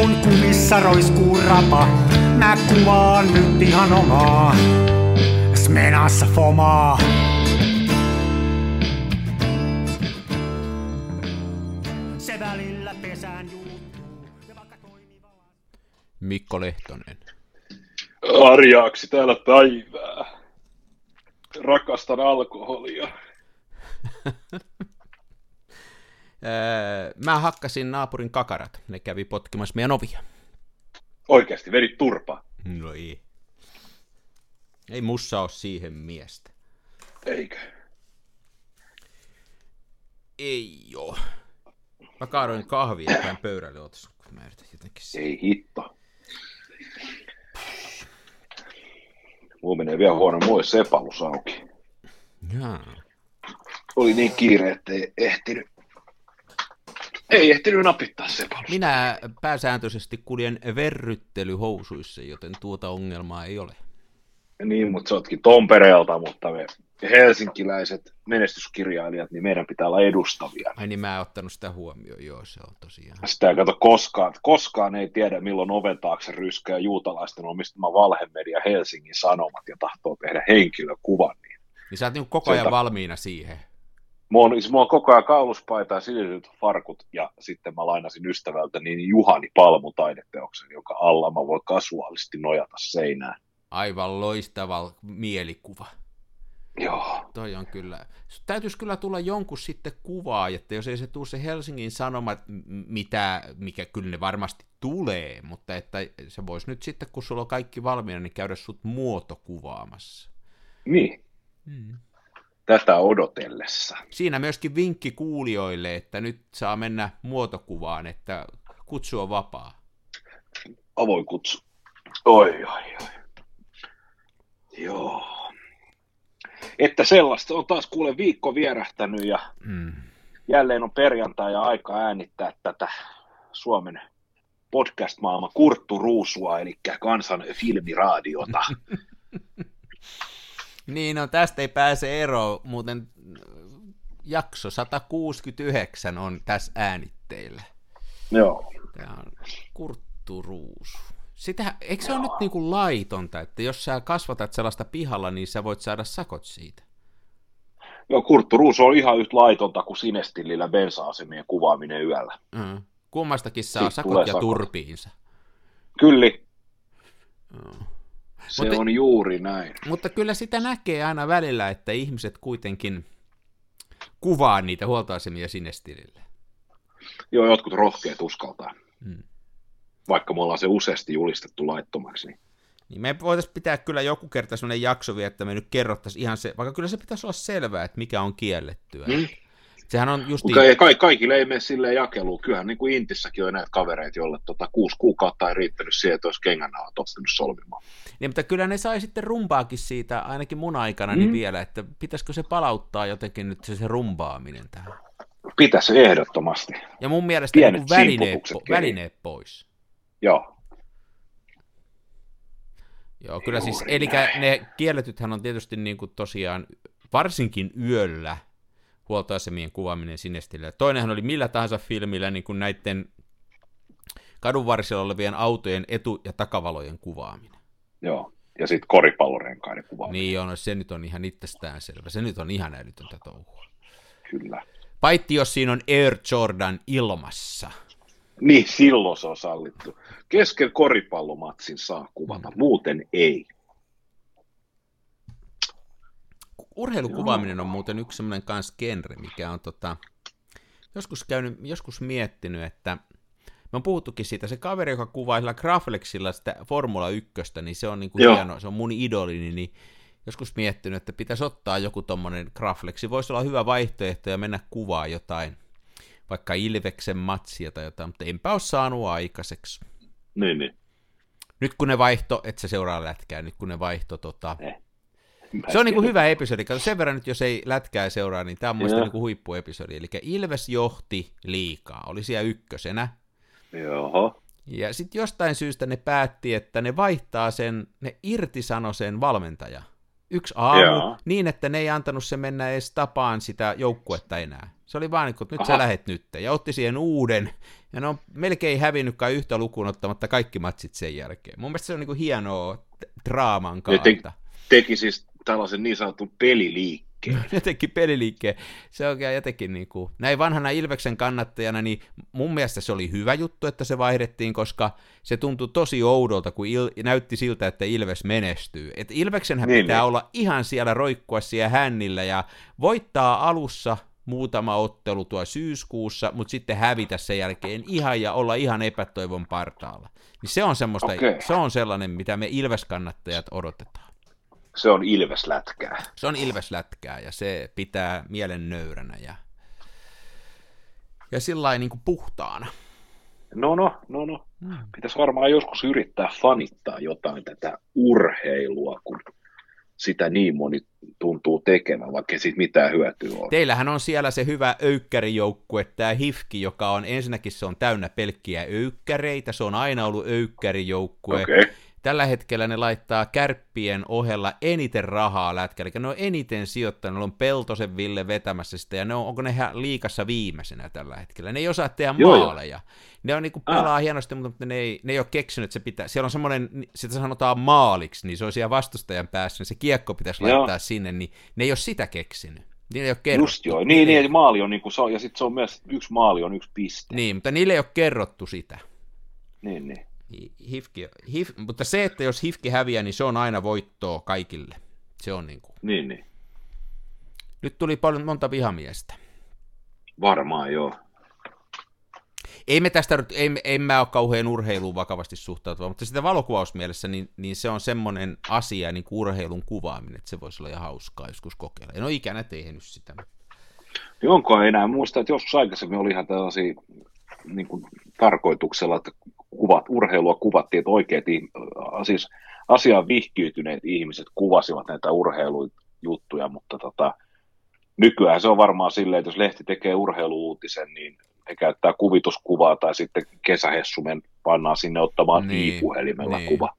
kun kumissa roiskuu rapa, mä kuvaan nyt ihan omaa. Smenassa fomaa. Se välillä pesään juuttuu. Mikko Lehtonen. Arjaaksi täällä päivää. Rakastan alkoholia. Öö, mä hakkasin naapurin kakarat. Ne kävi potkimassa meidän ovia. Oikeasti, vedit turpa. No ei. Ei mussa ole siihen miestä. Eikö? Ei oo. Mä kaadoin kahvia tämän pöydälle, ootas, kun mä yritän jotenkin. Ei hitto. Mulla menee vielä huono, mulla ei sepalus auki. Jaa. Oli niin kiire, ettei ehtinyt. Ei ehtinyt napittaa sepalus. Minä pääsääntöisesti kuljen verryttelyhousuissa, joten tuota ongelmaa ei ole. Niin, mutta sä ootkin Tompereelta, mutta me helsinkiläiset menestyskirjailijat, niin meidän pitää olla edustavia. Ai niin mä en ottanut sitä huomioon, joo se on tosiaan. Sitä ei kato koskaan, koskaan ei tiedä milloin oven taakse ryskää juutalaisten omistama valhemedia Helsingin Sanomat ja tahtoo tehdä henkilökuvan. Niin. Niin sä oot niin koko ajan Sieltä- valmiina siihen. Mulla on, siis mulla on koko ajan kauluspaita ja silityt farkut ja sitten mä lainasin ystävältä niin Juhani Palmu taideteoksen, joka alla mä voin kasuaalisti nojata seinään. Aivan loistava mielikuva. Joo, Toi on kyllä. Täytyisi kyllä tulla jonkun sitten kuvaa, että jos ei se tule se Helsingin Sanomat, mitä, mikä kyllä ne varmasti tulee, mutta että se voisi nyt sitten, kun sulla on kaikki valmiina, niin käydä sut muotokuvaamassa. niin. Mm. Tätä odotellessa. Siinä myöskin vinkki kuulijoille, että nyt saa mennä muotokuvaan, että kutsu on vapaa. Avoin kutsu. Oi, oi, oi. Joo. Että sellaista on taas kuule viikko vierähtänyt ja Mm. jälleen on perjantai ja aika äänittää tätä Suomen podcast-maailman Kurttu Ruusua, eli kansan filmiradiota. Niin, no tästä ei pääse eroon, muuten äh, jakso 169 on tässä äänitteillä. Joo. Tämä on Kurttu Ruusu. Sitä, eikö se ole nyt niin kuin laitonta, että jos sä kasvatat sellaista pihalla, niin sä voit saada sakot siitä? Joo, Kurttu Ruusu on ihan yhtä laitonta kuin Sinestillillä bensa-asemien kuvaaminen yöllä. Mm. Kummastakin saa Siitä sakot ja sakot. turpiinsa. Kyllä, Mm. Se Mutta- on juuri näin. Mutta kyllä sitä näkee aina välillä, että ihmiset kuitenkin kuvaa niitä huoltoasemia sinestilille. Joo, jotkut rohkeat uskaltaa. Mm. Vaikka me ollaan se useasti julistettu laittomaksi. Niin. Niin me voitaisiin pitää kyllä joku kerta sellainen jakso vielä, että me nyt kerrottaisiin ihan se, vaikka kyllä se pitäisi olla selvää, että mikä on kiellettyä. Mm. Sehän on just Mutta ei, ka- kaikille ei mene silleen jakeluun. Kyllähän niin kuin Intissäkin on näitä kavereita, joille tota, kuusi kuukautta ei riittänyt siihen, että olisi kengännauhat ottanut solmimaan. niin, mutta kyllä ne sai sitten rumpaakin siitä, ainakin mun aikana, niin Mm. vielä, että pitäisikö se palauttaa jotenkin nyt se, se rumbaaminen tähän. Pitäisi ehdottomasti. Ja mun mielestä Pienet niin välineet, po- välineet pois. Joo. Joo, kyllä siis, Juuri eli näin. ne kielletythän on tietysti niin kuin tosiaan, varsinkin yöllä, huoltoasemien kuvaaminen sinestillä. Toinenhan oli millä tahansa filmillä niin kuin näiden kadunvarsilla olevien autojen etu- ja takavalojen kuvaaminen. Joo. Ja sitten koripallorenkaiden kuva. Niin on, se nyt on ihan itsestään selvä. Se nyt on ihan älytöntä touhua. Kyllä. Paitsi jos siinä on Air Jordan ilmassa. Niin, silloin se on sallittu. Kesken koripallomatsin saa kuvata, muuten ei. Urheilukuvaaminen on muuten yksi semmoinen kans genre, mikä on tota, joskus, käynyt, joskus miettinyt, että me on puhuttukin siitä, se kaveri, joka kuvaa sillä Graflexilla sitä Formula 1, niin se on niin kuin Joo. hieno, se on mun idolini, niin joskus miettinyt, että pitäisi ottaa joku tommonen Graflexi, voisi olla hyvä vaihtoehto ja mennä kuvaa jotain, vaikka Ilveksen matsia tai jotain, mutta enpä ole saanut aikaiseksi. Niin, niin. Nyt kun ne vaihto, et se seuraa lätkää, nyt kun ne vaihto tota, Eh. Se on niinku hyvä episodi. Kato sen verran nyt, jos ei lätkää seuraa, niin tämä on mun mielestä Joo. niinku huippuepisodi. Eli Ilves johti liikaa, oli siellä ykkösenä. Joo. Ja sitten jostain syystä ne päätti, että ne vaihtaa sen, ne irtisano sen valmentaja. Yksi aamu, Joo. niin että ne ei antanut se mennä edes tapaan sitä joukkuetta enää. Se oli vaan niin kuin, että nyt Aha. sä lähet nyt. Ja otti siihen uuden, ja ne on melkein hävinnyt kai yhtä lukuun ottamatta kaikki matsit sen jälkeen. Mun mielestä se on niin kuin hienoa draaman kautta. te- teki siis tällaisen niin sanotun peliliikkeen. jotenkin peliliikkeen. Se on oikein jotenkin niin kuin, näin vanhana Ilveksen kannattajana, niin mun mielestä se oli hyvä juttu, että se vaihdettiin, koska se tuntui tosi oudolta, kun il, näytti siltä, että Ilves menestyy. Et Ilveksenhän Niin, pitää niin. olla ihan siellä roikkua siellä hännillä ja voittaa alussa muutama ottelu tuo syyskuussa, mutta sitten hävitä sen jälkeen ihan ja olla ihan epätoivon partaalla. Niin se on semmoista, Okei. se on sellainen, mitä me Ilves-kannattajat odotetaan. Se on Ilves-lätkää. Se on Ilveslätkää ja se pitää mielen nöyränä ja, ja sillä niin kuin puhtaana. No no, no no. Hmm. Pitäisi varmaan joskus yrittää fanittaa jotain tätä urheilua, kun sitä niin moni tuntuu tekemään, vaikka siitä mitään hyötyä ole. Teillähän on siellä se hyvä öykkärijoukkue, tämä HIFKI, joka on ensinnäkin se on täynnä pelkkiä öykkäreitä, se on aina ollut öykkärijoukkue. Okay. Tällä hetkellä ne laittaa kärppien ohella eniten rahaa lätkällä, eli ne on eniten sijoittanut, ne on Peltosen Ville vetämässä sitä, ja ne on, onko ne ihan liikassa viimeisenä tällä hetkellä. Ne ei osaa tehdä Joo, maaleja. Ne on niinku pelaa Ah. hienosti, mutta ne ei, ne ei ole keksinyt, että se pitää, siellä on semmoinen, sitä sanotaan maaliksi, niin se on siellä vastustajan päässä, niin se kiekko pitäisi Joo. laittaa sinne, niin ne ei ole sitä keksinyt. Niin ei ole kerrottu. just joo. Niin, niin, ja maali on niin kuin, ja sitten se on myös, yksi maali on yksi piste. Niin, mutta niille ei ole kerrottu sitä. Niin, niin. Hi- Hifki, hif, mutta se, että jos Hifki häviää, niin se on aina voittoa kaikille. Se on niin kuin. Niin, niin. Nyt tuli paljon monta vihamiestä. Varmaan joo. Ei me tästä, ei, en mä ole kauhean urheiluun vakavasti suhtautuva, mutta sitä valokuvausmielessä, niin, niin se on semmoinen asia, niin kuin urheilun kuvaaminen, että se voisi olla ihan hauskaa joskus kokeilla. En ole ikänä tehnyt sitä. Niin onko enää muista, että joskus aikaisemmin oli ihan tällaisia niin kuin, tarkoituksella, että kuvat, urheilua kuvattiin, että oikeat ihm- siis asiaan vihkiytyneet ihmiset kuvasivat näitä urheilujuttuja, mutta tota, nykyään se on varmaan silleen, että jos lehti tekee urheiluuutisen, niin he käyttää kuvituskuvaa tai sitten kesähessumen pannaan sinne ottamaan Niin, puhelimella niin. kuva.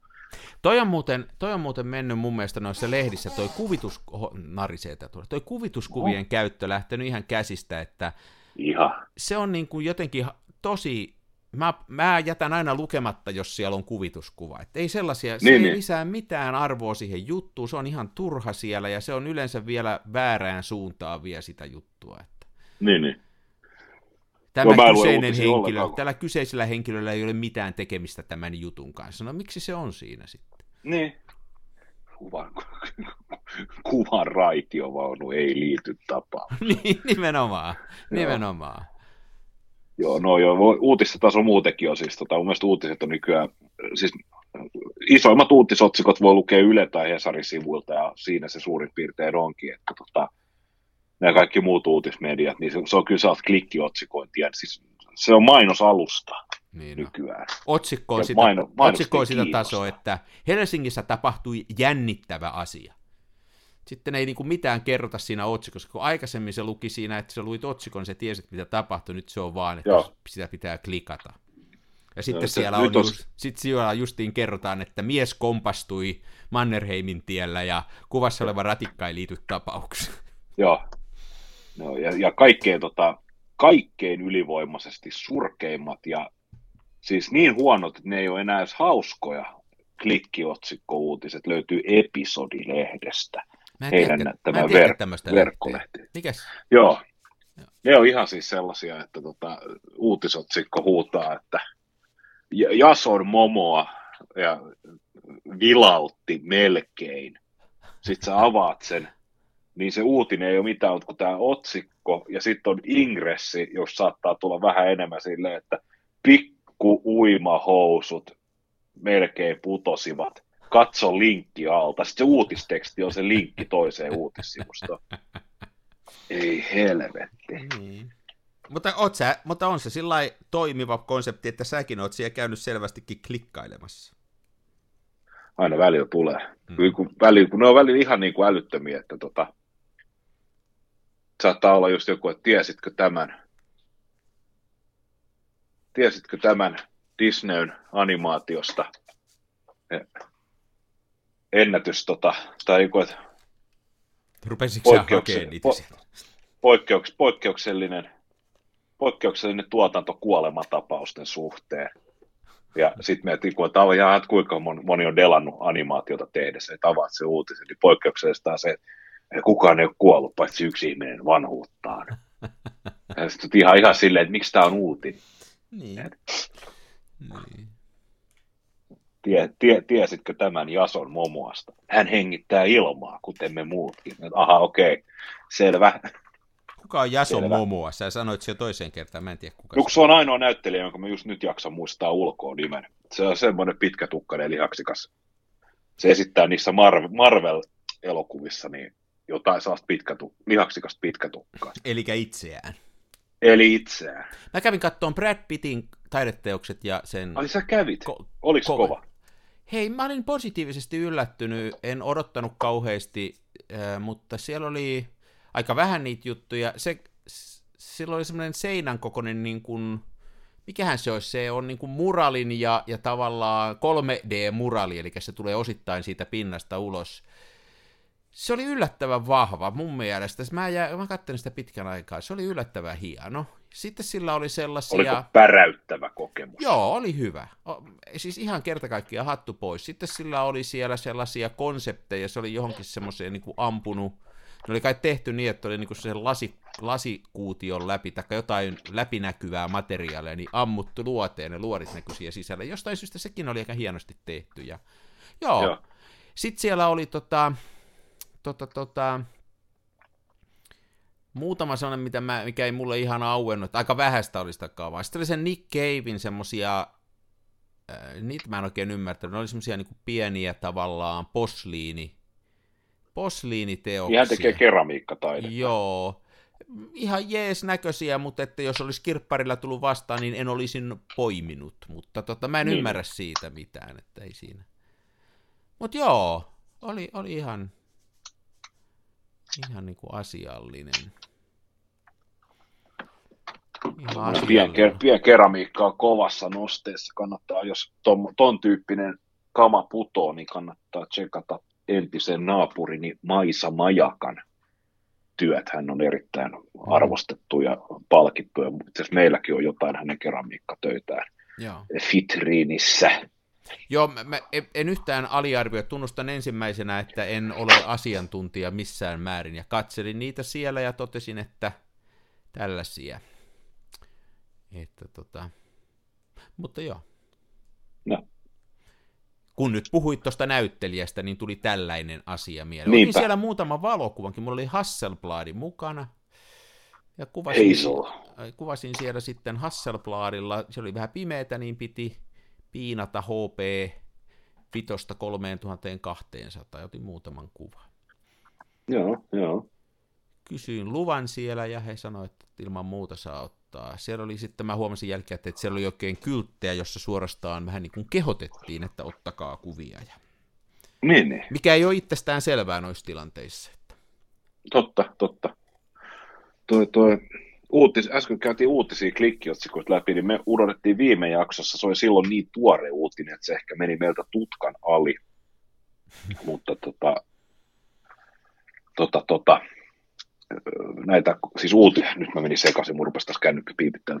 Toi on, muuten, toi on muuten mennyt mun mielestä noissa lehdissä, toi kuvitus, narisee toi kuvituskuvien käyttö lähtenyt ihan käsistä, että Ihan. se on niin kuin jotenkin tosi, mä, mä jätän aina lukematta, jos siellä on kuvituskuva. Et ei sellaisia, se Niin, ei niin. lisää mitään arvoa siihen juttuun, se on ihan turha siellä ja se on yleensä vielä väärään suuntaan vie sitä juttua. Että Niin, niin. tämä lue kyseinen henkilö, tällä kyseisellä henkilöllä ei ole mitään tekemistä tämän jutun kanssa. No miksi se on siinä sitten? Niin. Kuvan, kuvan raitiovaunu ei liity tapaan. niin, nimenomaan, nimenomaan. Joo, no joo, voi- uutista taas on muutenkin on siis, tota, mun mielestä uutiset on nykyään, siis isoimmat uutisotsikot voi lukea Yle tai Hesarin sivuilta ja siinä se suurin piirtein onkin, että tota, nämä kaikki muut uutismediat, niin se, se on kyllä sellaista klikkiotsikointia, siis se on mainosalusta Niin no. nykyään. Otsikko on sitä, maino- otsikko on sitä tasoa, että Helsingissä tapahtui jännittävä asia. Sitten ei niinku mitään kerrota siinä otsikossa, kun aikaisemmin se luki siinä, että sä luit otsikon, niin sä tiesit, mitä tapahtui, nyt se on vaan, että Joo. sitä pitää klikata. Ja sitten se- siellä, on just, sit siellä justiin kerrotaan, että mies kompastui Mannerheimin tiellä ja kuvassa oleva ratikka ei liity tapaukseen. Joo. No, ja, ja kaikkein, tota, kaikkein ylivoimaisesti surkeimmat ja siis niin huonot, että ne ei ole enää edes hauskoja klikkiotsikko-uutiset löytyy episodilehdestä. Mä en Heidän tiedä, tämä mä en tiedä ver- verkkolehti. Mikäs? Joo. Ne on ihan siis sellaisia, että tota, uutisotsikko huutaa, että Jason Momoa ja vilautti melkein. Sitten sä avaat sen, niin se uutinen ei ole mitään muuta kuin tämä otsikko, ja sitten on ingressi, jos saattaa tulla vähän enemmän silleen, että pikku uimahousut melkein putosivat. Katso linkki alta. Sitten se uutisteksti on se linkki toiseen uutissivustoon. Ei helvetti. Niin. Mutta, oot sä, mutta on se sillä toimiva konsepti, että säkin oot siellä käynyt selvästikin klikkailemassa. Aina välillä tulee. Mm. Kun, välillä, kun ne on välillä ihan niin kuin älyttömiä, että tota, saattaa olla just joku, että tiesitkö tämän, tiesitkö tämän Disneyn animaatiosta E- ennätys, tota, tai joku, että Rupesitko poikkeuksellinen, niitä po, poikkeuks, poikkeuksellinen, poikkeuksellinen tuotanto kuolematapausten suhteen. Ja sitten miettii, kun että, että kuinka moni on delannut animaatiota tehdessä, että avaat se uutisen, niin poikkeuksellista se, että kukaan ei ole kuollut, paitsi yksi ihminen vanhuuttaan. Ja sitten ihan, ihan silleen, että miksi tämä on uutinen. Niin. Et, niin. Tie, tie, tiesitkö tämän Jason Momoasta? Hän hengittää ilmaa, kuten me muutkin. Et, aha, okei, okay. selvä. Kuka on Jason selvä. Momoa? Sä sanoit se toiseen kertaan, mä en tiedä kuka. se on ainoa näyttelijä, jonka mä just nyt jaksan muistaa ulkoa nimen. Se on semmoinen pitkätukkainen lihaksikas. Se esittää niissä Marvel, Marvel-elokuvissa niin jotain sellaista pitkätu, lihaksikasta pitkätukkaa. Eli itseään. Eli itseään. Mä kävin kattoon Brad Pittin taideteokset ja sen... Ai sä kävit? Ko- Oliko ko- kova? Hei, mä olin positiivisesti yllättynyt, en odottanut kauheasti, äh, mutta siellä oli aika vähän niitä juttuja. Se, sillä oli semmoinen seinän kokoinen niin kuin, mikähän se olisi, se on niin kuin muralin ja, ja tavallaan 3D-murali, eli se tulee osittain siitä pinnasta ulos se oli yllättävän vahva mun mielestä. Mä, jää, mä katselin sitä pitkän aikaa. Se oli yllättävän hieno. Sitten sillä oli sellaisia... Oliko päräyttävä kokemus? Joo, oli hyvä. O, siis ihan kerta kaikkiaan hattu pois. Sitten sillä oli siellä sellaisia konsepteja, se oli johonkin semmoiseen niin kuin ampunut. Ne oli kai tehty niin, että oli niin kuin sen lasi, lasikuution läpi, tai jotain läpinäkyvää materiaalia, niin ammuttu luoteen, ne luorit näkyi siellä sisällä. Jostain syystä sekin oli aika hienosti tehty. Ja, joo. joo. Sitten siellä oli tota, tota, tota, muutama sellainen, mitä mä, mikä ei mulle ihan auennut, aika vähäistä oli sitä kaavaa. Sitten oli se Nick Cavein semmosia, äh, niitä mä en oikein ymmärtänyt, ne oli semmosia niinku pieniä tavallaan posliini, posliiniteoksia. Ihan tekee keramiikkataidetta. Joo, ihan jees näköisiä, mutta että jos olisi kirpparilla tullut vastaan, niin en olisi poiminut, mutta tota, mä en niin. ymmärrä siitä mitään, että ei siinä. Mutta joo, oli, oli ihan, ihan niin kuin asiallinen. Ihan asiallinen. Pien, pien keramiikka on kovassa nosteessa. Kannattaa, jos ton, ton tyyppinen kama putoo, niin kannattaa tsekata entisen naapurini Maisa Majakan työt. Hän on erittäin arvostettu ja palkittu. Ja itse meilläkin on jotain hänen keramiikkatöitään Joo. Fitriinissä. Joo, mä en, en yhtään aliarvioi. Tunnustan ensimmäisenä, että en ole asiantuntija missään määrin. Ja katselin niitä siellä ja totesin, että tällaisia. Että tota... Mutta joo. No. Kun nyt puhuit tuosta näyttelijästä, niin tuli tällainen asia mieleen. Oli siellä muutama valokuvankin. Mulla oli Hasselbladin mukana. Ja kuvasin, kuvasin siellä sitten Hasselbladilla. Se oli vähän pimeätä, niin piti piinata HP vitosta 3200, otin muutaman kuvan. Joo, joo. Kysyin luvan siellä ja he sanoivat, että ilman muuta saa ottaa. Siellä oli sitten, mä huomasin jälkeen, että siellä oli oikein kylttejä, jossa suorastaan vähän niin kuin kehotettiin, että ottakaa kuvia. Ja... Niin, niin. Mikä ei ole itsestään selvää noissa tilanteissa. Että... Totta, totta. Toi, toi, uutis, äsken käytiin uutisia klikkiotsikoita läpi, niin me unohdettiin viime jaksossa, se oli silloin niin tuore uutinen, että se ehkä meni meiltä tutkan ali. Mutta tota, tota, tota, näitä, siis uuti, nyt mä menin sekaisin, mun rupesi piipittää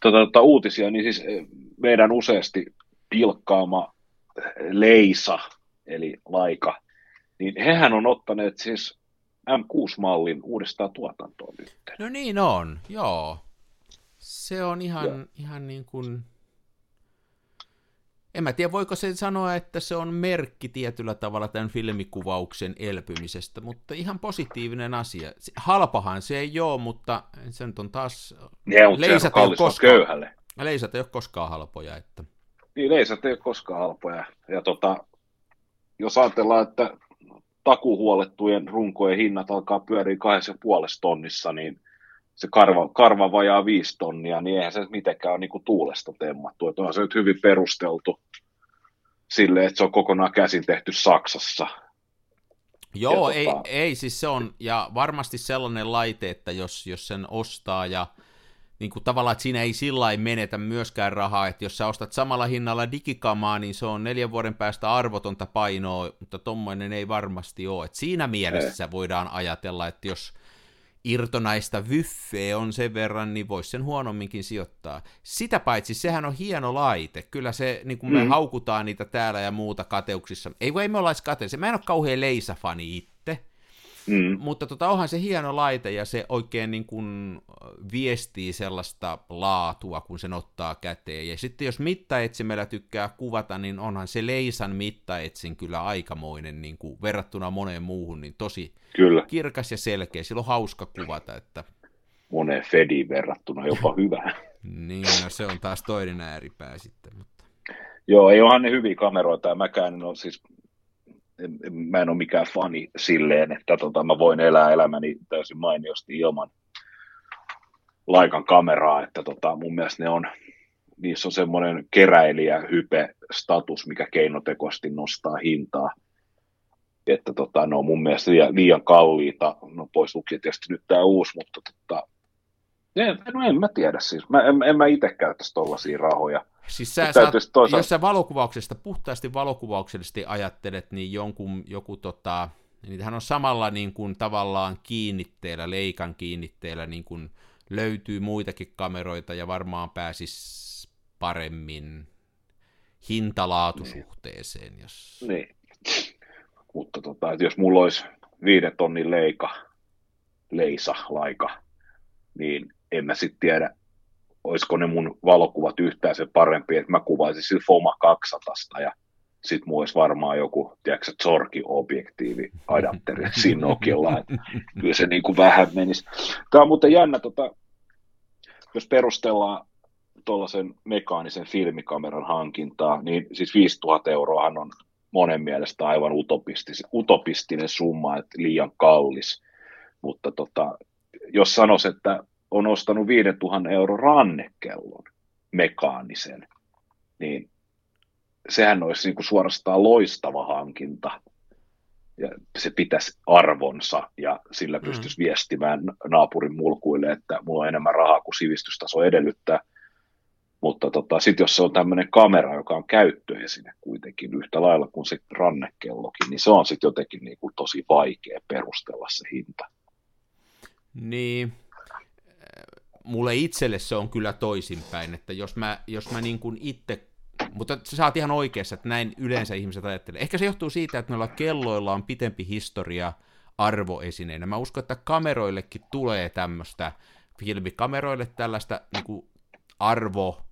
tota, tota, uutisia, niin siis eh, meidän useasti pilkkaama Leisa, eli Laika, niin hehän on ottaneet siis M6-mallin uudestaan tuotantoon nyt. No niin on, joo. Se on ihan, ihan niin kuin... En mä tiedä, voiko se sanoa, että se on merkki tietyllä tavalla tämän filmikuvauksen elpymisestä, mutta ihan positiivinen asia. Halpahan se ei ole, mutta se nyt on taas... Ne on leisat ei ole koskaan, köyhälle. Leisat ei ole koskaan halpoja. Että... Niin, leisat ei ole koskaan halpoja. Ja tota, jos ajatellaan, että takuhuolettujen runkojen hinnat alkaa pyöriä kahdessa puolessa tonnissa, niin se karva, karva vajaa viisi tonnia, niin eihän se mitenkään ole niin kuin tuulesta temmattu. Että onhan se nyt hyvin perusteltu sille, että se on kokonaan käsin tehty Saksassa. Joo, ei, tota... ei, siis se on, ja varmasti sellainen laite, että jos, jos sen ostaa ja niin kuin tavallaan, että siinä ei sillä menetä myöskään rahaa, että jos sä ostat samalla hinnalla digikamaa, niin se on neljän vuoden päästä arvotonta painoa, mutta tommoinen ei varmasti ole. Että siinä mielessä ei. voidaan ajatella, että jos irtonaista vyffeä on sen verran, niin voisi sen huonomminkin sijoittaa. Sitä paitsi sehän on hieno laite. Kyllä se, niin kuin me mm. haukutaan niitä täällä ja muuta kateuksissa. Ei voi me olla kateellisia. Mä en ole kauhean leisafani itse. Mm. Mutta tota, onhan se hieno laite ja se oikein niin kuin viestii sellaista laatua, kun sen ottaa käteen. Ja sitten jos mittaetsimellä tykkää kuvata, niin onhan se Leisan mittaetsin kyllä aikamoinen niin kuin verrattuna moneen muuhun, niin tosi kyllä. kirkas ja selkeä. Sillä on hauska kuvata. Että... Moneen Fediin verrattuna jopa hyvä. niin, no se on taas toinen ääripää sitten. Mutta... Joo, ei onhan ne hyviä kameroita, ja mäkään en ole siis mä en ole mikään fani silleen, että tota, mä voin elää elämäni täysin mainiosti ilman Laikan kameraa, että tota, mun mielestä ne on, niissä on semmoinen keräilijä hype status, mikä keinotekoisesti nostaa hintaa. Että tota, ne on mun mielestä liian, liian kalliita, no pois lukien tietysti nyt tämä uusi, mutta tota, en, no en mä tiedä siis, mä, en, en mä itse käyttäisi tollaisia rahoja. Siis sä saat, toisaalta... jos sä valokuvauksesta, puhtaasti valokuvauksellisesti ajattelet, niin jonkun, joku tota, niitähän on samalla niin kuin tavallaan kiinnitteellä, leikan kiinnitteellä, niin kuin löytyy muitakin kameroita ja varmaan pääsis paremmin hintalaatusuhteeseen. Niin. Jos... Niin. Mutta tota, että jos mulla olisi viiden tonnin leika, leisa, laika, niin en mä sitten tiedä, olisiko ne mun valokuvat yhtään se parempi, että mä kuvaisin sillä Foma 200 ja sit mulla olisi varmaan joku, tiedätkö, Zorki-objektiivi adapteri siinä Nokialla, että kyllä se niin kuin vähän menisi. Tämä on muuten jännä, tota, jos perustellaan tuollaisen mekaanisen filmikameran hankintaa, niin siis 5000 euroahan on monen mielestä aivan utopistinen, utopistinen summa, että liian kallis. Mutta tota, jos sanois, että on ostanut 5000 euro rannekellon mekaanisen, niin sehän olisi niin kuin suorastaan loistava hankinta. Ja se pitäisi arvonsa ja sillä mm. pystyisi mm. viestimään naapurin mulkuille, että mulla on enemmän rahaa kuin sivistystaso edellyttää. Mutta tota, sitten jos se on tämmöinen kamera, joka on käyttöesine kuitenkin yhtä lailla kuin se rannekellokin, niin se on sitten jotenkin niin kuin tosi vaikea perustella se hinta. Niin, mulle itselle se on kyllä toisinpäin, että jos mä, jos mä niin kuin itse, mutta sä saat ihan oikeassa, että näin yleensä ihmiset ajattelee. Ehkä se johtuu siitä, että noilla kelloilla on pitempi historia arvoesineenä. Mä uskon, että kameroillekin tulee tämmöistä, filmikameroille tällaista niin kuin arvo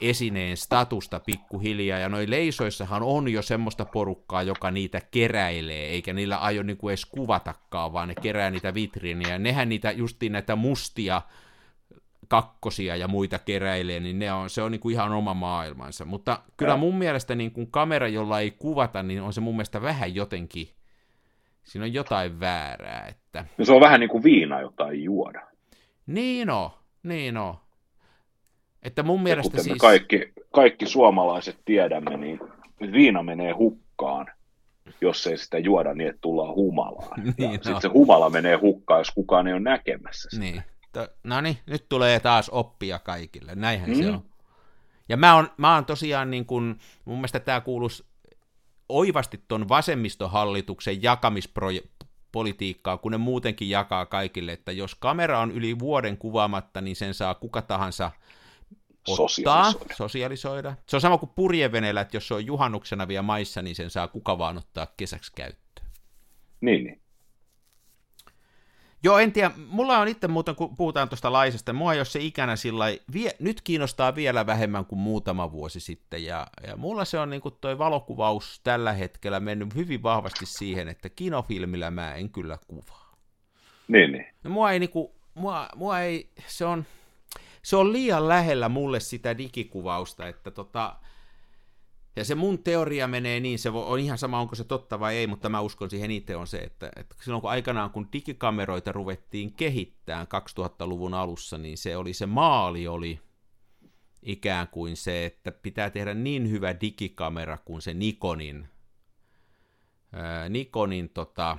esineen statusta pikkuhiljaa, ja noi leisoissahan on jo semmoista porukkaa, joka niitä keräilee, eikä niillä aio niinku edes kuvatakaan, vaan ne kerää niitä vitriiniä, ja nehän niitä justiin näitä mustia kakkosia ja muita keräilee, niin ne on, se on niin kuin ihan oma maailmansa. Mutta kyllä mun mielestä niin kuin kamera, jolla ei kuvata, niin on se mun mielestä vähän jotenkin, siinä on jotain väärää. Että... No se on vähän niin kuin viina, jota ei juoda. Niin on, niin on. Että mun mielestä ja siis... kaikki, kaikki suomalaiset tiedämme, niin viina menee hukkaan, jos ei sitä juoda niin, että tullaan humalaan. niin, no. Sitten se humala menee hukkaan, jos kukaan ei ole näkemässä sitä. Niin. No niin, nyt tulee taas oppia kaikille, näinhän mm. se on. Ja mä oon, mä oon tosiaan niin kuin, mun mielestä tämä kuuluisi oivasti ton vasemmistohallituksen jakamispolitiikkaa, kun ne muutenkin jakaa kaikille, että jos kamera on yli vuoden kuvaamatta, niin sen saa kuka tahansa ottaa, sosialisoida. sosialisoida. Se on sama kuin purjeveneellä, että jos se on juhannuksena vielä maissa, niin sen saa kuka vaan ottaa kesäksi käyttöön. Niin, niin. Joo, en tiedä. Mulla on itse muuten, kun puhutaan tuosta laisesta, mua jos se ikänä sillä vie, nyt kiinnostaa vielä vähemmän kuin muutama vuosi sitten, ja, ja mulla se on niin kuin toi valokuvaus tällä hetkellä mennyt hyvin vahvasti siihen, että kinofilmillä mä en kyllä kuvaa. Niin, niin. Ja mua ei, niin kuin, mua, mua ei, se on, se on liian lähellä mulle sitä digikuvausta, että tota, ja se mun teoria menee niin, se on ihan sama, onko se totta vai ei, mutta mä uskon siihen itse on se, että, että silloin kun aikanaan kun digikameroita ruvettiin kehittämään 2000-luvun alussa, niin se oli se maali oli ikään kuin se, että pitää tehdä niin hyvä digikamera kuin se Nikonin, ää, Nikonin tota,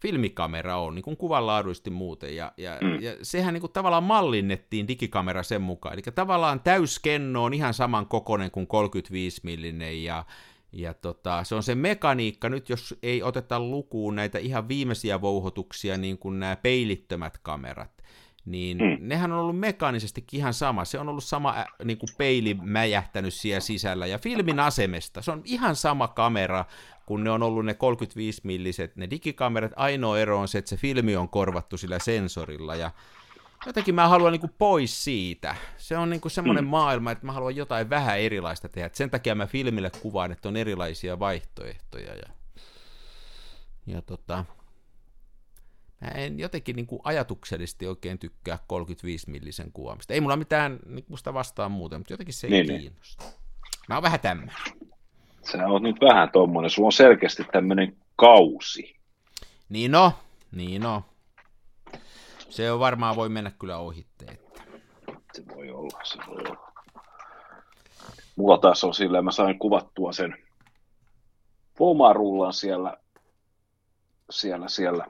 filmikamera on, niin kuin kuvanlaaduisesti muuten, ja, ja, mm. ja sehän niin kuin tavallaan mallinnettiin digikamera sen mukaan, eli tavallaan täyskenno on ihan saman kokoinen kuin 35 millinen, ja, ja tota, se on se mekaniikka, nyt jos ei oteta lukuun näitä ihan viimeisiä vouhotuksia, niin kuin nämä peilittömät kamerat, niin mm. nehän on ollut mekaanisestikin ihan sama. Se on ollut sama niin kuin peili mäjähtänyt siellä sisällä, ja filmin asemesta. Se on ihan sama kamera, kun ne on ollut ne 35-milliset, ne digikamerat. Ainoa ero on se, että se filmi on korvattu sillä sensorilla, ja jotenkin mä haluan niin kuin pois siitä. Se on niin kuin semmoinen mm. maailma, että mä haluan jotain vähän erilaista tehdä. Et sen takia mä filmille kuvaan, että on erilaisia vaihtoehtoja. Ja, ja tota, mä en jotenkin niin kuin ajatuksellisesti oikein tykkää 35-millisen kuvaamista. Ei mulla mitään niin sitä vastaan muuten, mutta jotenkin se ei niin, niin. kiinnosta. Mä oon vähän tämmöinen. Sä oot nyt vähän tommonen, sulla on selkeästi tämmöinen kausi. Niin no, niin no. Se on varmaan voi mennä kyllä ohitteen. Se voi olla, se voi olla. Mulla taas on silleen, mä sain kuvattua sen Pomarullan siellä, siellä, siellä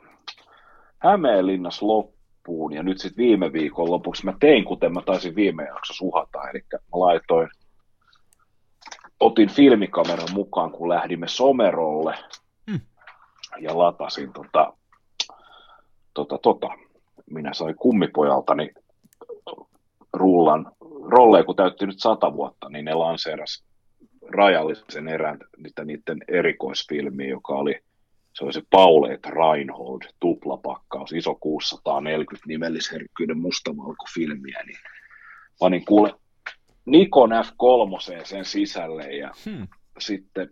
Hämeenlinnas loppuun, ja nyt sitten viime viikon lopuksi mä tein, kuten mä taisin viime jaksossa uhata, eli mä laitoin, otin filmikameran mukaan, kun lähdimme Somerolle, hmm. ja latasin tota, tota, tota, minä sain kummipojaltani rullan, rolleja, kun täytti nyt sata vuotta, niin ne lanseeras rajallisen erän niitä niiden erikoisfilmiä, joka oli se oli se Pauleet Reinhold tuplapakkaus, iso 640 nimellisherkkyyden mustavalkofilmiä, niin panin kuule Nikon F3 sen sisälle ja hmm. sitten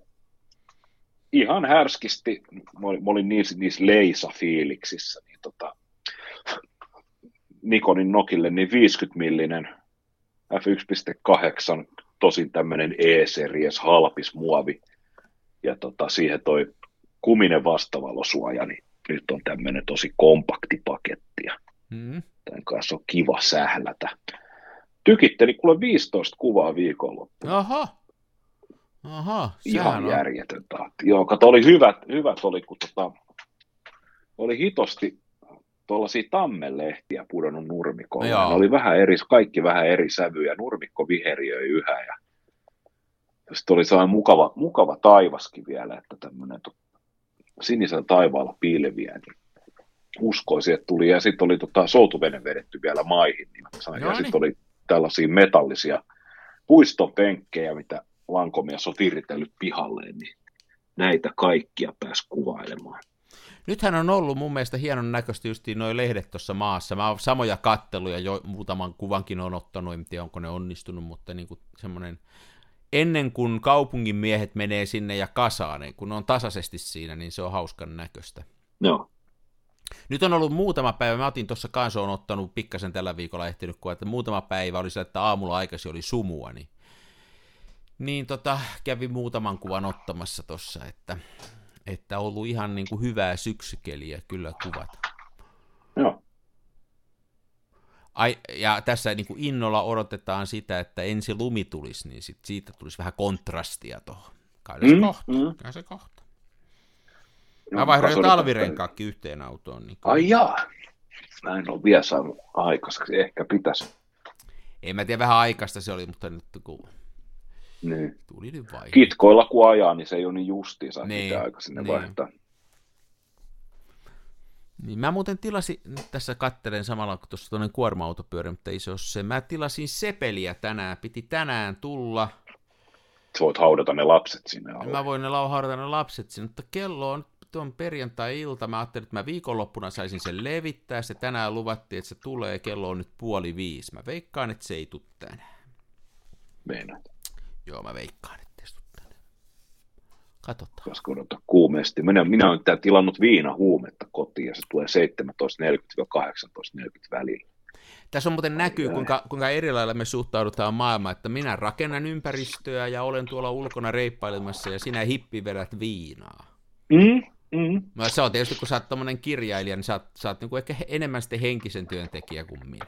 ihan härskisti, mä olin, mä olin niissä, niissä leisa-fiiliksissä, niin tota, Nikonin Nokille niin 50 millinen f1.8, tosin tämmöinen E-series halpis muovi, ja tota, siihen toi kuminen vastavalosuoja, niin nyt on tämmöinen tosi kompakti paketti ja mm. tämän kanssa on kiva sählätä. Tykitteli kuule 15 kuvaa viikonloppuna. Aha. Aha, Ihan on. järjetön tahti. Joo, kato, oli hyvät, hyvät oli, kun tota, oli hitosti tuollaisia tammenlehtiä pudonnut nurmikolle. Ne oli vähän eri, kaikki vähän eri sävyjä. Nurmikko viheriöi yhä ja sitten oli sellainen mukava, mukava taivaskin vielä, että tämmöinen sinisellä taivaalla piileviä, niin uskoisin, että tuli. Ja sitten oli tota, soutuvene vedetty vielä maihin, niin ja sitten oli tällaisia metallisia puistopenkkejä, mitä lankomies on viritellyt pihalleen, niin näitä kaikkia pääsi kuvailemaan. Nythän on ollut mun mielestä hienon näköistä just noin lehdet tuossa maassa. Mä oon samoja katteluja, jo muutaman kuvankin on ottanut, en tiedä onko ne onnistunut, mutta niin kuin semmoinen ennen kuin kaupungin miehet menee sinne ja kasaan, niin kun on tasaisesti siinä, niin se on hauskan näköistä. Joo. Nyt on ollut muutama päivä, mä otin tuossa kanssa, on ottanut pikkasen tällä viikolla ehtinyt, kun että muutama päivä oli se, että aamulla aikaisin oli sumua, niin, niin tota, kävi muutaman kuvan ottamassa tuossa, että, että ollut ihan niin kuin hyvää syksykeliä kyllä kuvata. Joo. Ai, ja tässä niin kuin innolla odotetaan sitä, että ensi lumi tulisi, niin sit siitä tulisi vähän kontrastia tuohon. Kai se mm, kohta, mm. kai se kohta. Mä vaihdoin jo talvirenkaakki yhteen autoon. Niin Ai jaa. Mä en ole vielä saanut aikaiseksi, ehkä pitäisi. En mä tiedä, vähän aikaista se oli, mutta nyt kun niin. tuli nyt vaihe. Kitkoilla kun ajaa, niin se ei ole niin justiinsa, niin. aika sinne niin. vaihtaa. Niin mä muuten tilasin, nyt tässä kattelen samalla kuin tuossa tuonne kuorma-autopyörä, mutta ei se ole se. Mä tilasin sepeliä tänään, piti tänään tulla. Sä voit haudata ne lapset sinne alle. Mä voin ne haudata ne lapset sinne, mutta kello on tuon perjantai-ilta. Mä ajattelin, että mä viikonloppuna saisin sen levittää. Se tänään luvattiin, että se tulee. Kello on nyt puoli viisi. Mä veikkaan, että se ei tule tänään. Meinaat. Joo, mä veikkaan, Katsotaan. Koska odota kuumeesti. Minä, minä olen tää tilannut huumetta kotiin ja se tulee 17.40-18.40 välillä. Tässä on muuten näkyy, kuinka, kuinka eri lailla me suhtaudutaan maailmaan, että minä rakennan ympäristöä ja olen tuolla ulkona reippailemassa ja sinä hippi vedät viinaa. Mm, mm. No, se on tietysti, kun sä oot tommonen kirjailija, niin sä oot, sä oot niin kuin ehkä enemmän sitten henkisen työntekijä kuin minä.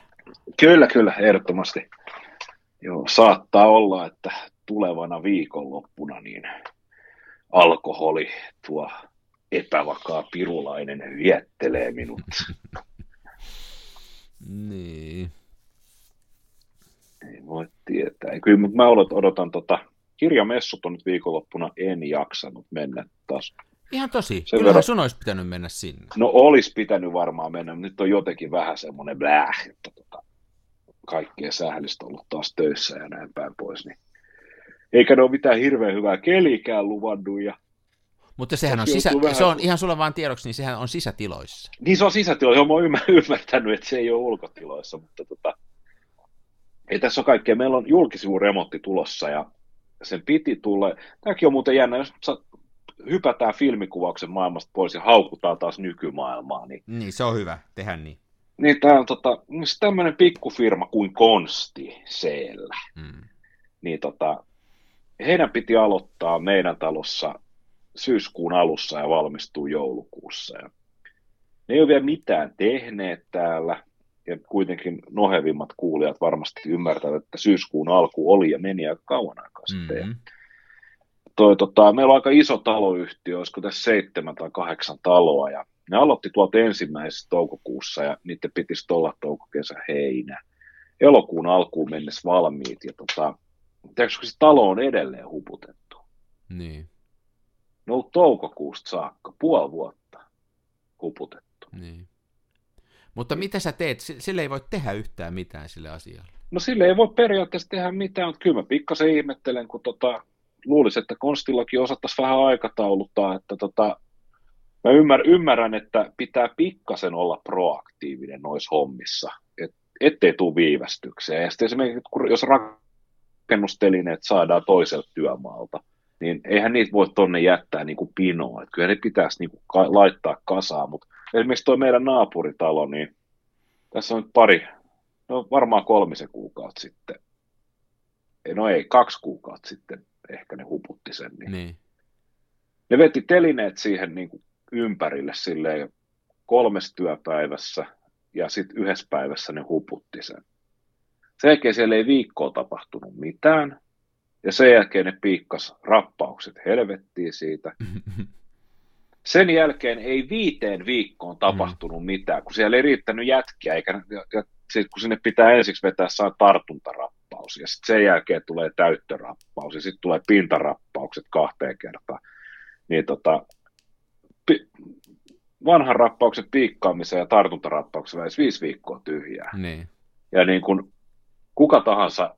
Kyllä, kyllä, ehdottomasti. Joo, saattaa olla, että tulevana viikonloppuna niin alkoholi tuo epävakaa pirulainen viettelee minut. niin. Ei voi tietää. Kyllä, mutta mä odotan tota, kirjamessut on nyt viikonloppuna, en jaksanut mennä taas. Ihan tosi. Sen Kyllähän verran... sun olisi pitänyt mennä sinne. No olisi pitänyt varmaan mennä, mutta nyt on jotenkin vähän semmoinen bläh, että tota, kaikkea sählistä ollut taas töissä ja näin päin pois. Niin. Eikä ne ole mitään hirveän hyvää kelikään luvannut ja mutta sehän on, sisä, se on ihan sulle vaan tiedoksi, niin sehän on sisätiloissa. Niin se on sisätiloissa, mä oon ymmärtänyt, että se ei ole ulkotiloissa, mutta tota, ei tässä ole kaikkea. Meillä on julkisivuremontti tulossa ja sen piti tulla. Tämäkin on muuten jännä, jos hypätään filmikuvauksen maailmasta pois ja haukutaan taas nykymaailmaa. Niin, niin se on hyvä, tehdä niin. Niin tämä on tota, tämmöinen pikkufirma kuin Konsti siellä. Hmm. Niin tota, heidän piti aloittaa meidän talossa syyskuun alussa ja valmistuu joulukuussa. Ja ne ei ole vielä mitään tehneet täällä, ja kuitenkin nohevimmat kuulijat varmasti ymmärtävät, että syyskuun alku oli ja meni aika kauan aikaa sitten. Mm-hmm. Toi, tota, meillä on aika iso taloyhtiö, olisiko tässä seitsemän tai kahdeksan taloa, ja ne aloitti tuolta ensimmäisessä toukokuussa, ja niiden pitisi olla toukokesä heinä. Elokuun alkuun mennessä valmiit, ja tota, tiedätkö, se talo on edelleen huputettu. Niin. Ne on toukokuusta saakka, puoli vuotta huputettu. Niin. Mutta mitä sä teet? Sille ei voi tehdä yhtään mitään sille asialle. No sille ei voi periaatteessa tehdä mitään, mutta kyllä mä pikkasen ihmettelen, kun tota, luulisin, että Konstillakin osattaisiin vähän aikatauluttaa, että tota, mä ymmär, ymmärrän, että pitää pikkasen olla proaktiivinen noissa hommissa, et, ettei tule viivästyksiä. Ja sitten esimerkiksi, jos rakennustelineet saadaan toiselta työmaalta, niin eihän niitä voi tonne jättää niin kuin pinoa. Että kyllä ne pitäisi niin kuin ka- laittaa kasaan, mutta esimerkiksi tuo meidän naapuritalo, niin tässä on nyt pari, no varmaan kolmisen kuukautta sitten, no ei, kaksi kuukautta sitten ehkä ne huputti sen. Niin. niin. Ne veti telineet siihen niin kuin ympärille silleen kolmes työpäivässä ja sitten yhdessä päivässä ne huputti sen. Sen jälkeen siellä ei viikkoa tapahtunut mitään, ja sen jälkeen ne piikkas rappaukset helvettiin siitä. Sen jälkeen ei viiteen viikkoon tapahtunut mm. mitään, kun siellä ei riittänyt jätkiä, eikä, ja, ja sit, kun sinne pitää ensiksi vetää saa tartuntarappaus, ja sitten sen jälkeen tulee täyttörappaus, ja sitten tulee pintarappaukset kahteen kertaan. Niin tota, pi, vanhan rappauksen piikkaamisen ja tartuntarappauksen välissä viisi viikkoa tyhjää. Niin. Ja niin kun kuka tahansa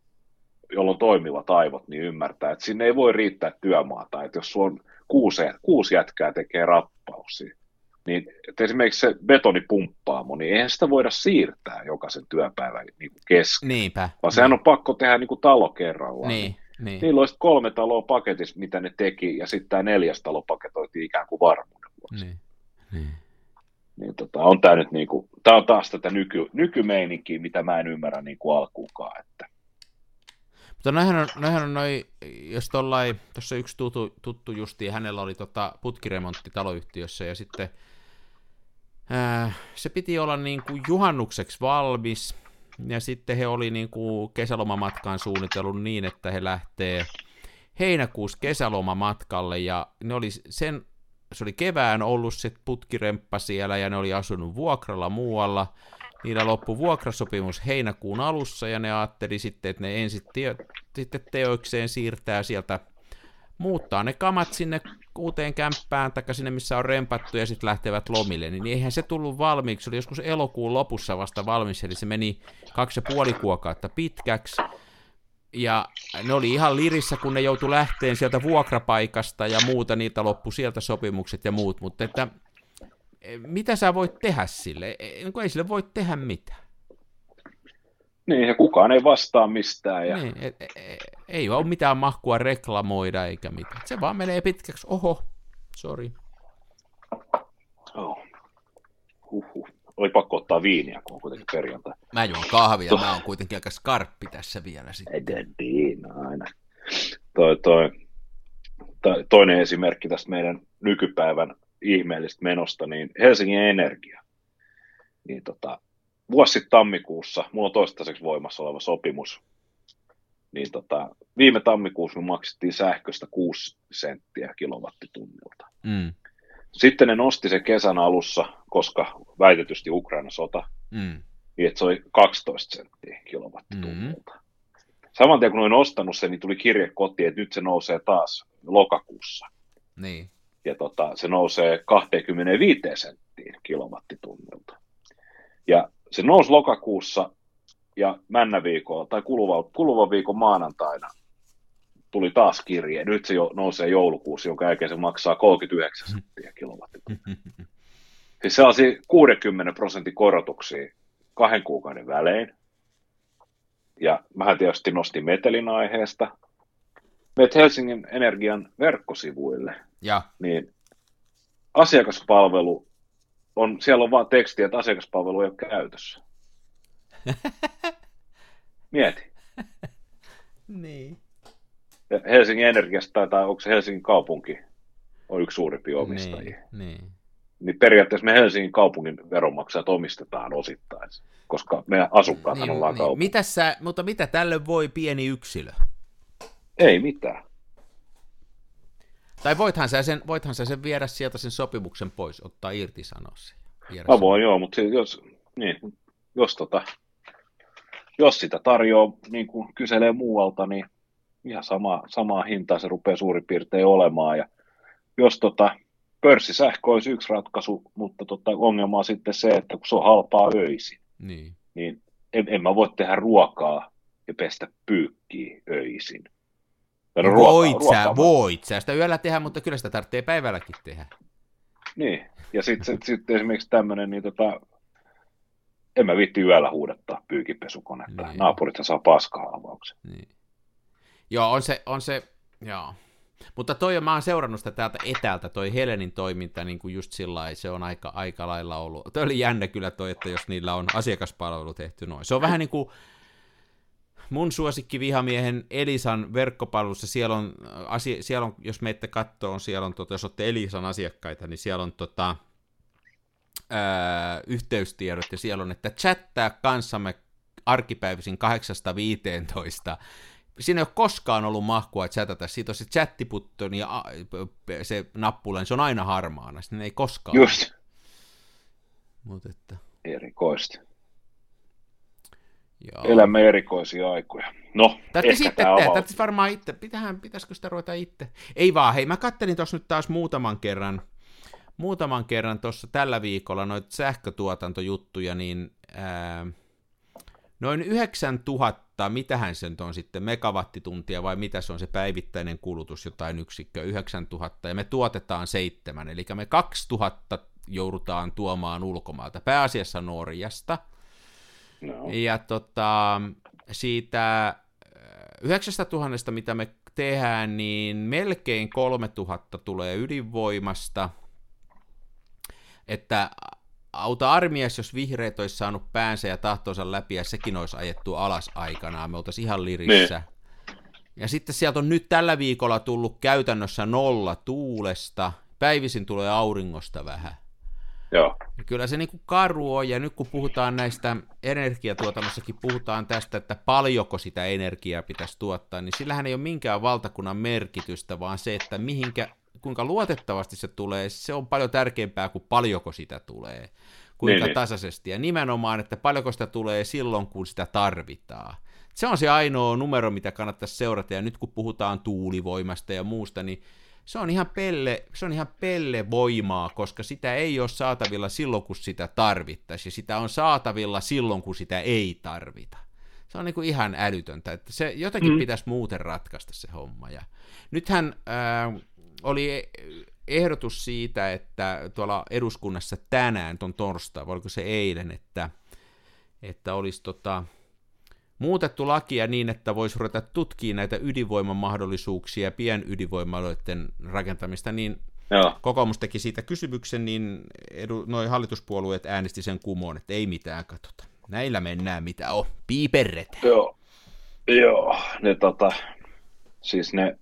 jolla on toimivat aivot, niin ymmärtää, että sinne ei voi riittää työmaata. Että jos sulla on kuusi, kuusi jätkää tekee rappausia, niin että esimerkiksi se betonipumppaamo, niin eihän sitä voida siirtää jokaisen työpäivän niin kesken. Niinpä. Vaan sehän niin. on pakko tehdä niin kuin talo kerrallaan. Niin. Niin. Niillä olisi kolme taloa paketissa, mitä ne teki, ja sitten tämä neljäs talo paketoitiin ikään kuin varmuuden vuoksi. Niin. Niin. Niin tota, on tämä nyt niin kuin, tämä on taas tätä nyky, nykymeininkiä, mitä mä en ymmärrä niin kuin alkuunkaan, että mutta noihän on, noihän on noi, jos tuossa yksi tuttu, tuttu justi, hänellä oli tota putkiremontti taloyhtiössä ja sitten ää, se piti olla niin kuin juhannukseksi valmis ja sitten he oli niin kuin kesälomamatkaan suunnitellut niin, että he lähtee heinäkuussa kesälomamatkalle ja ne oli sen, se oli kevään ollut se putkiremppa siellä ja ne oli asunut vuokralla muualla. Niillä loppui vuokrasopimus heinäkuun alussa ja ne ajatteli sitten, että ne ensin te- sitten teoikseen siirtää sieltä, muuttaa ne kamat sinne uuteen kämppään tai sinne, missä on rempattu ja sitten lähtevät lomille, niin eihän se tullut valmiiksi. Se oli joskus elokuun lopussa vasta valmis, eli se meni kaksi ja puoli kuukautta pitkäksi. Ja ne oli ihan lirissä, kun ne joutui lähteen sieltä vuokrapaikasta ja muuta, niitä loppu sieltä sopimukset ja muut, mutta että mitä sä voit tehdä sille? Niin ei sille voi tehdä mitään. Niin, ja kukaan ei vastaa mistään. Ja... Niin, et, et, e, ei ole mitään mahkua reklamoida eikä mitään. Se vaan menee pitkäksi. Oho, sorry. Oh. Huhhuh. Oli pakko ottaa viiniä, kun on kuitenkin perjantai. Mä juon kahvia, to... mä oon kuitenkin aika skarppi tässä vielä sitten. Niin, aina. Toi, toi, toinen esimerkki tästä meidän nykypäivän ihmeellistä menosta, niin Helsingin Energia. Niin tota, vuosi sitten tammikuussa, mulla on toistaiseksi voimassa oleva sopimus, niin tota, viime tammikuussa me maksettiin sähköstä 6 senttiä kilowattitunnilta. Mm. Sitten ne nosti se kesän alussa, koska väitetysti Ukraina sota, Mm. niin että se oli 12 senttiä kilowattitunnilta. Mm. Saman tien kun olin ostanut sen, niin tuli kirje kotiin, että nyt se nousee taas lokakuussa. Niin. Ja tota, se nousee 25 senttiin kilowattitunnilta. Ja se nousi lokakuussa ja männäviikolla tai kuluva, kuluvan viikon maanantaina tuli taas kirje. Nyt se jo nousee joulukuussa, jonka jälkeen se maksaa 39 senttiä kilowattitunnilta. Siis sellaisia 60 prosentin korotuksia kahden kuukauden välein. Ja mähän tietysti nostin metelin aiheesta. Meet Helsingin Energian verkkosivuille, Ja, niin asiakaspalvelu on, siellä on vaan tekstiä, että asiakaspalvelu ei ole käytössä. Mieti. niin. Ja Helsingin Energiasta tai onko se Helsingin kaupunki on yksi suurimpia omistajia. Niin, niin. Niin periaatteessa me Helsingin kaupungin veronmaksajat omistetaan osittain, koska meidän asukkaat niin, ollaan niin. Mitä sä, mutta mitä tälle voi pieni yksilö? Ei mitään. Tai voithan sä, sen, voithan sä sen viedä sieltä sen sopimuksen pois, ottaa irti sanoa se. Viedä Mä sen. voin joo, mutta jos, niin, jos, tota, jos sitä tarjoaa, niin kuin kyselee muualta, niin ihan sama, samaa hintaa se rupeaa suurin piirtein olemaan. Ja jos tota, pörssisähkö olisi yksi ratkaisu, mutta tota, ongelma on sitten se, että kun se on halpaa öisin, Niin. niin en, en mä voi tehdä ruokaa ja pestä pyykkiä öisin. No ruokaa- voit ruokaa sä, voit sä sitä yöllä tehdä, mutta kyllä sitä tarvitsee päivälläkin tehdä. Niin, ja sitten sit, sit esimerkiksi tämmöinen, niin tota, en mä viitti yöllä huudattaa pyykipesukonetta. Niin. Naapurit saa paskahalvauksen. Niin. Joo, on se, on se, joo. Mutta toi, mä oon seurannut sitä täältä etäältä, toi Helenin toiminta, niin kuin just sillä se on aika, aika lailla ollut. Toi oli jännä kyllä toi, että jos niillä on asiakaspalvelu tehty noin. Se on vähän niin kuin mun suosikki vihamiehen Elisan verkkopalvelussa, siellä on, äh, asia, siellä on jos meitte kattoon, siellä on, tota, jos olette Elisan asiakkaita, niin siellä on tota, ää, yhteystiedot ja siellä on, että chattaa kanssamme arkipäivisin 8-15. Siinä ei ole koskaan ollut mahkua chatata. Siitä on se chattiputtoni ja se nappula, niin se on aina harmaana. Sitten ei koskaan. Just Mut että, erikoista. joo. Elämme erikoisia aikoja. No, Tarvitsisi ehkä tämä tarvitsisi varmaan itse, pitähän, pitäisikö sitä ruveta itse? Ei vaan, hei mä kattelin tuossa nyt taas muutaman kerran, muutaman kerran tuossa tällä viikolla noita sähkötuotantojuttuja, niin ää, noin 9000, mitähän se nyt on sitten, megawattituntia vai mitä se on se päivittäinen kulutus, jotain yksikköä, 9000, ja me tuotetaan seitsemän, eli me 2000 joudutaan tuomaan ulkomaalta, pääasiassa Norjasta, No. ja tota, siitä äh, 9000, mitä me tehdään, niin melkein 3000 tulee ydinvoimasta. Että auta armias, jos vihreät olisi saanut päänsä ja tahtonsa läpi, ja sekin olisi ajettu alas aikanaan, me oltaisiin ihan lirissä. Ja sitten sieltä on nyt tällä viikolla tullut käytännössä nolla tuulesta, päivisin tulee auringosta vähän. Joo. Kyllä se niinku karu on, ja nyt kun puhutaan näistä energiatuotannossakin, puhutaan tästä, että paljonko sitä energiaa pitäisi tuottaa, niin sillähän ei ole minkään valtakunnan merkitystä, vaan se, että mihinkä, kuinka luotettavasti se tulee, se on paljon tärkeämpää kuin paljonko sitä tulee, kuinka Niin, niin. tasaisesti, ja nimenomaan, että paljonko sitä tulee silloin, kun sitä tarvitaan. Se on se ainoa numero, mitä kannattaisi seurata, ja nyt kun puhutaan tuulivoimasta ja muusta, niin se on ihan pelle, se on ihan pelle voimaa, koska sitä ei ole saatavilla silloin, kun sitä tarvittaisiin, ja sitä on saatavilla silloin, kun sitä ei tarvita. Se on niin kuin ihan älytöntä, että se jotenkin mm. pitäisi muuten ratkaista se homma. Ja nythän äh, oli ehdotus siitä, että tuolla eduskunnassa tänään, ton torstai, oliko se eilen, että, että olisi tota, muutettu lakia niin, että voisi ruveta tutkimaan näitä ydinvoimamahdollisuuksia ja pienydinvoimaloiden rakentamista, niin Joo. kokoomus teki siitä kysymyksen, niin edu, noi hallituspuolueet äänesti sen kumoon, että ei mitään katsota. Näillä mennään mitä on. Piiperret. Joo. Joo. Ne tota, siis ne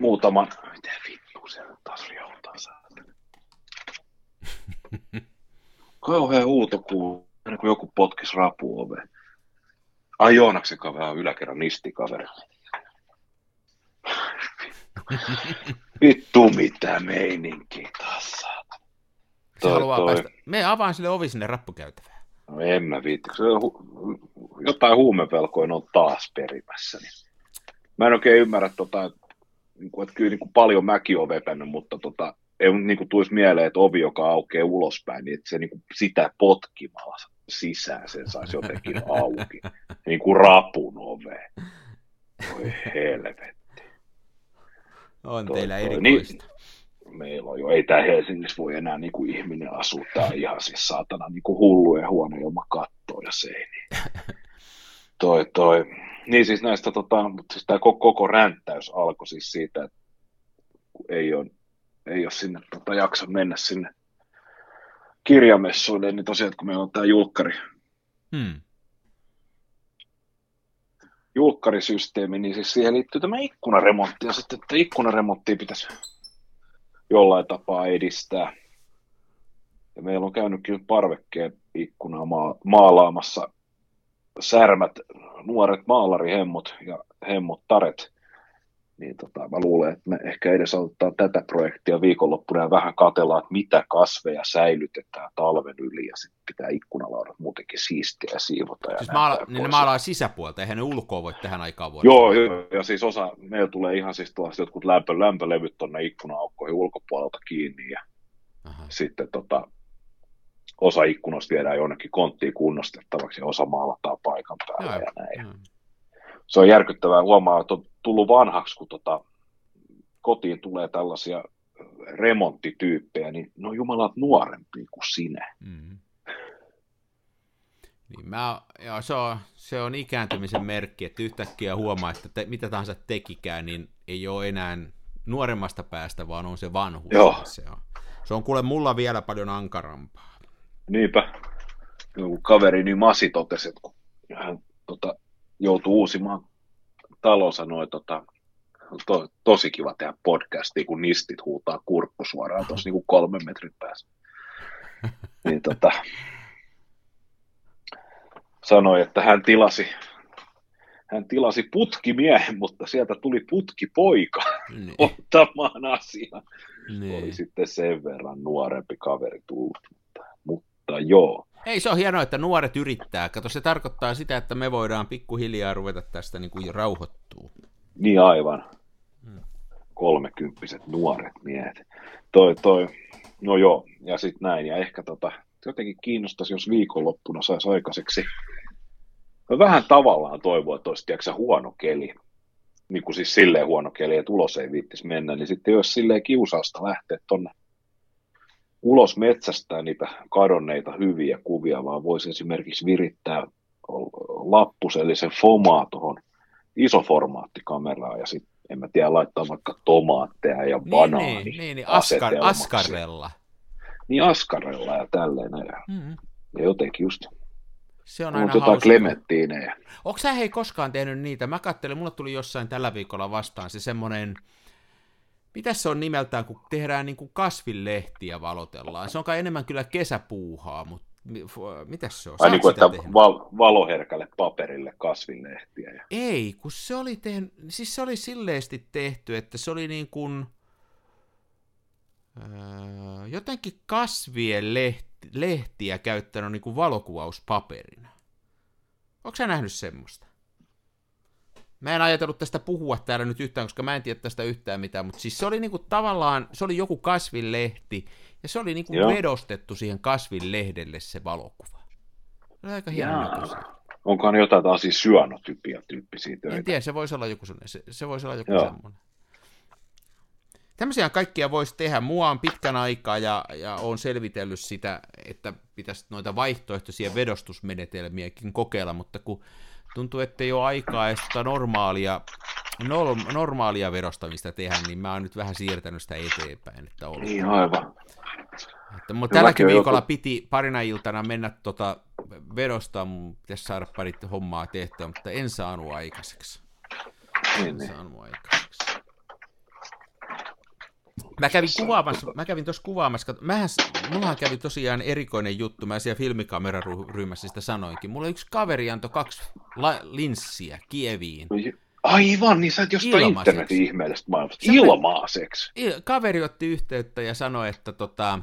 muutaman, mitä vittu se taas riautaa saatana. Kauhea huuto kuuluu, kuin joku potkis rapu oveen. Ai Joonaksen kaveri on yläkerran nistikaveri. Vittu mitä meininki tässä. Haluaa toi. päästä. Me avaan sille ovi sinne rappukäytävään. No en mä viitti. Jotain huumevelkoin on taas perimässä. Niin. Mä en oikein ymmärrä, tota, niin kuin, että kyllä niin kuin paljon mäkin on vetänyt, mutta tota, ei niin kuin tulisi mieleen, että ovi, joka aukeaa ulospäin, niin että se niin kuin sitä potkimalla sisään sen saisi jotenkin auki. niin kuin rapun ove. Voi helvetti. On toi, teillä toi, erikoista. Niin, meillä on jo, ei tämä Helsingissä voi enää niin kuin ihminen asua, tämä ihan siis saatana niin kuin hulluja huone ilman kattoa ja seiniä. toi, toi. Niin siis näistä, tota, mutta siis tämä koko, koko ränttäys alkoi siis siitä, että ei ole, ei ole sinne tota, jaksa mennä sinne kirjamessuille, niin tosiaan, kun meillä on tämä julkkari, hmm. julkkarisysteemi, niin siis siihen liittyy tämä ikkunaremontti, ja sitten, että ikkunaremonttia pitäisi jollain tapaa edistää. Ja meillä on käynyt kyllä parvekkeen ikkunaa maa- maalaamassa särmät, nuoret maalarihemmot ja hemmottaret, niin tota, mä luulen, että me ehkä edes ottaa tätä projektia viikonloppuna ja vähän katsellaan, että mitä kasveja säilytetään talven yli ja sitten pitää ikkunalaudat muutenkin siistiä ja siivota. Ja siis maala, niin ne maalaa sisäpuolta, eihän ne ulkoa voi tähän aikaan vuodesta. Joo, joo, ja siis osa, meillä tulee ihan siis tuollaiset jotkut lämpö, lämpölevyt tuonne ikkuna-aukkoihin ulkopuolelta kiinni ja Aha. sitten tota, osa ikkunoista viedään jonnekin konttiin kunnostettavaksi ja osa maalataan paikan päällä ja, ja näin. Se on järkyttävää huomaa, että on tullut vanhaksi, kun tota, kotiin tulee tällaisia remonttityyppejä, niin ne on jumalat nuorempia kuin sinä. Mm. Niin mä, joo, se, on, se on ikääntymisen merkki, että yhtäkkiä huomaa, että te, mitä tahansa tekikään, niin ei ole enää nuoremmasta päästä, vaan on se vanhuus. Joo. Se on, se on kuule mulla vielä paljon ankarampaa. Niinpä. Joku kaveri niin Masi totesi, että kun hän tota, joutui uusimaan talo, sanoi, tota, to, tosi kiva tehdä podcastia, kun nistit huutaa kurkku suoraan tuossa niin kolmen metrin päässä. niin, tota, sanoi, että hän tilasi, hän tilasi putkimiehen, mutta sieltä tuli putkipoika niin. ottamaan asian. Niin. Oli sitten sen verran nuorempi kaveri tullut, mutta joo. Ei, se on hienoa, että nuoret yrittää. Kato, se tarkoittaa sitä, että me voidaan pikkuhiljaa ruveta tästä niin kuin rauhoittua. Niin aivan. Hmm. Kolmekymppiset nuoret miehet. Toi, toi. No joo, ja sitten näin. Ja ehkä tota, jotenkin kiinnostaisi, jos viikonloppuna saisi aikaiseksi. Mä vähän tavallaan toivoa, että olisi tiiäksä, huono keli. Niin kuin siis silleen huono keli, että ulos ei viittisi mennä, niin sitten jos silleen kiusausta lähteä tonne ulos metsästää niitä kadonneita hyviä kuvia, vaan voisi esimerkiksi virittää lappusellisen fomaa tuohon isoformaattikameraan ja sitten en mä tiedä, laittaa vaikka tomaatteja ja niin, banaani. Niin, niin, niin askar, askarella. Niin askarella ja tälleen. Ja, mm-hmm. ja jotenkin just se on aina jotain klementtiinejä. Onko sä hei koskaan tehnyt niitä? Mä katselin, mulle tuli jossain tällä viikolla vastaan se semmoinen Mitäs se on nimeltään, kun tehdään niin kuin kasvilehtiä valotellaan? Se on kai enemmän kyllä kesäpuuhaa, mutta mitäs se on? Ai niin kuin, että val- valoherkälle paperille kasvilehtiä. Ja... Ei, kun se oli, tehnyt, siis se oli silleesti tehty, että se oli niin kuin, öö, jotenkin kasvien lehti, lehtiä käyttänyt niin kuin valokuvauspaperina. Onko sä nähnyt semmoista? Mä en ajatellut tästä puhua täällä nyt yhtään, koska mä en tiedä tästä yhtään mitään, mutta siis se oli niinku tavallaan, se oli joku kasvinlehti, ja se oli niinku vedostettu siihen kasvinlehdelle se valokuva. Se oli aika hieno Onkohan jotain taas siis syönotypiä tyyppisiä töitä? En tiedä, se voisi olla joku, se, se voisi olla joku Joo. semmoinen. Tämmöisiä kaikkia voisi tehdä. Mua on pitkän aikaa ja, ja on selvitellyt sitä, että pitäisi noita vaihtoehtoisia vedostusmenetelmiäkin kokeilla, mutta kun tuntuu, että ei ole aikaa edes tota normaalia, norm, normaalia verostamista tehdä, niin mä oon nyt vähän siirtänyt sitä eteenpäin. Että on. Niin, aivan. Että, mutta tälläkin viikolla joku... piti parina iltana mennä tota vedostaa, mun pitäisi saada pari hommaa tehtyä, mutta en saanut aikaiseksi. Niin, en niin. saanut aikaiseksi. Mä kävin kuvaamassa, mä kävin tuossa kuvaamassa, mähän, mullahan kävi tosiaan erikoinen juttu, mä siellä filmikameraryhmässä sitä sanoinkin. Mulla yksi kaveri antoi kaksi la, linssiä Kieviin. Aivan, niin sä et jostain internetin ihmeellisestä maailmasta. Ilmaiseksi. Kaveri otti yhteyttä ja sanoi, että, tota,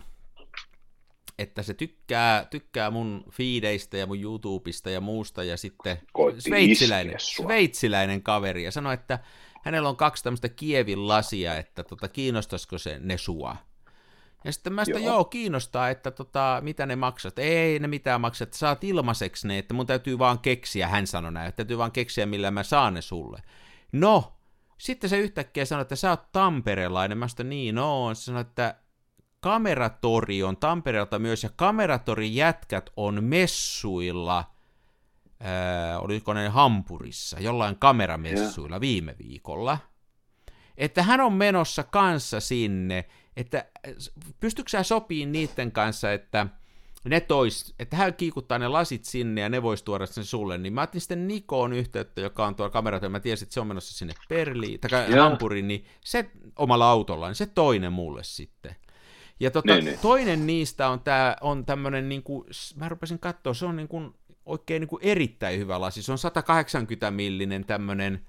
että se tykkää, tykkää mun fiideistä ja mun YouTubesta ja muusta, ja sitten sveitsiläinen, sveitsiläinen kaveri, ja sanoi, että hänellä on kaksi tämmöistä kievin lasia, että tota, kiinnostaisiko se ne sua. Ja sitten mä sitä, joo. joo, kiinnostaa, että tota, mitä ne maksat. Ei ne mitään maksa, että saat ilmaiseksi ne, että mun täytyy vaan keksiä, hän sanoi näin, että täytyy vaan keksiä, millä mä saan ne sulle. No, sitten se yhtäkkiä sanoi, että sä oot tamperelainen. Mä sanoin, niin on. Se sanoi, että kameratori on Tampereelta myös, ja kameratori jätkät on messuilla, ää, oliko ne Hampurissa, jollain kameramessuilla yeah. viime viikolla. Että hän on menossa kanssa sinne, että pystytkö sä sopiin niiden kanssa, että ne tois, että hän kiikuttaa ne lasit sinne ja ne vois tuoda sen sulle, niin mä otin sitten Nikoon yhteyttä, joka on tuolla kamerata, ja mä tiesin, että se on menossa sinne Perliin, tai Hampuriin, niin se omalla autolla, niin se toinen mulle sitten. Ja tota, niin, niin. toinen niistä on, tää, on tämmöinen, niin kuin, mä rupesin katsoa, se on niin kuin, oikein niin kuin erittäin hyvä lasi. Se on 180 millinen tämmöinen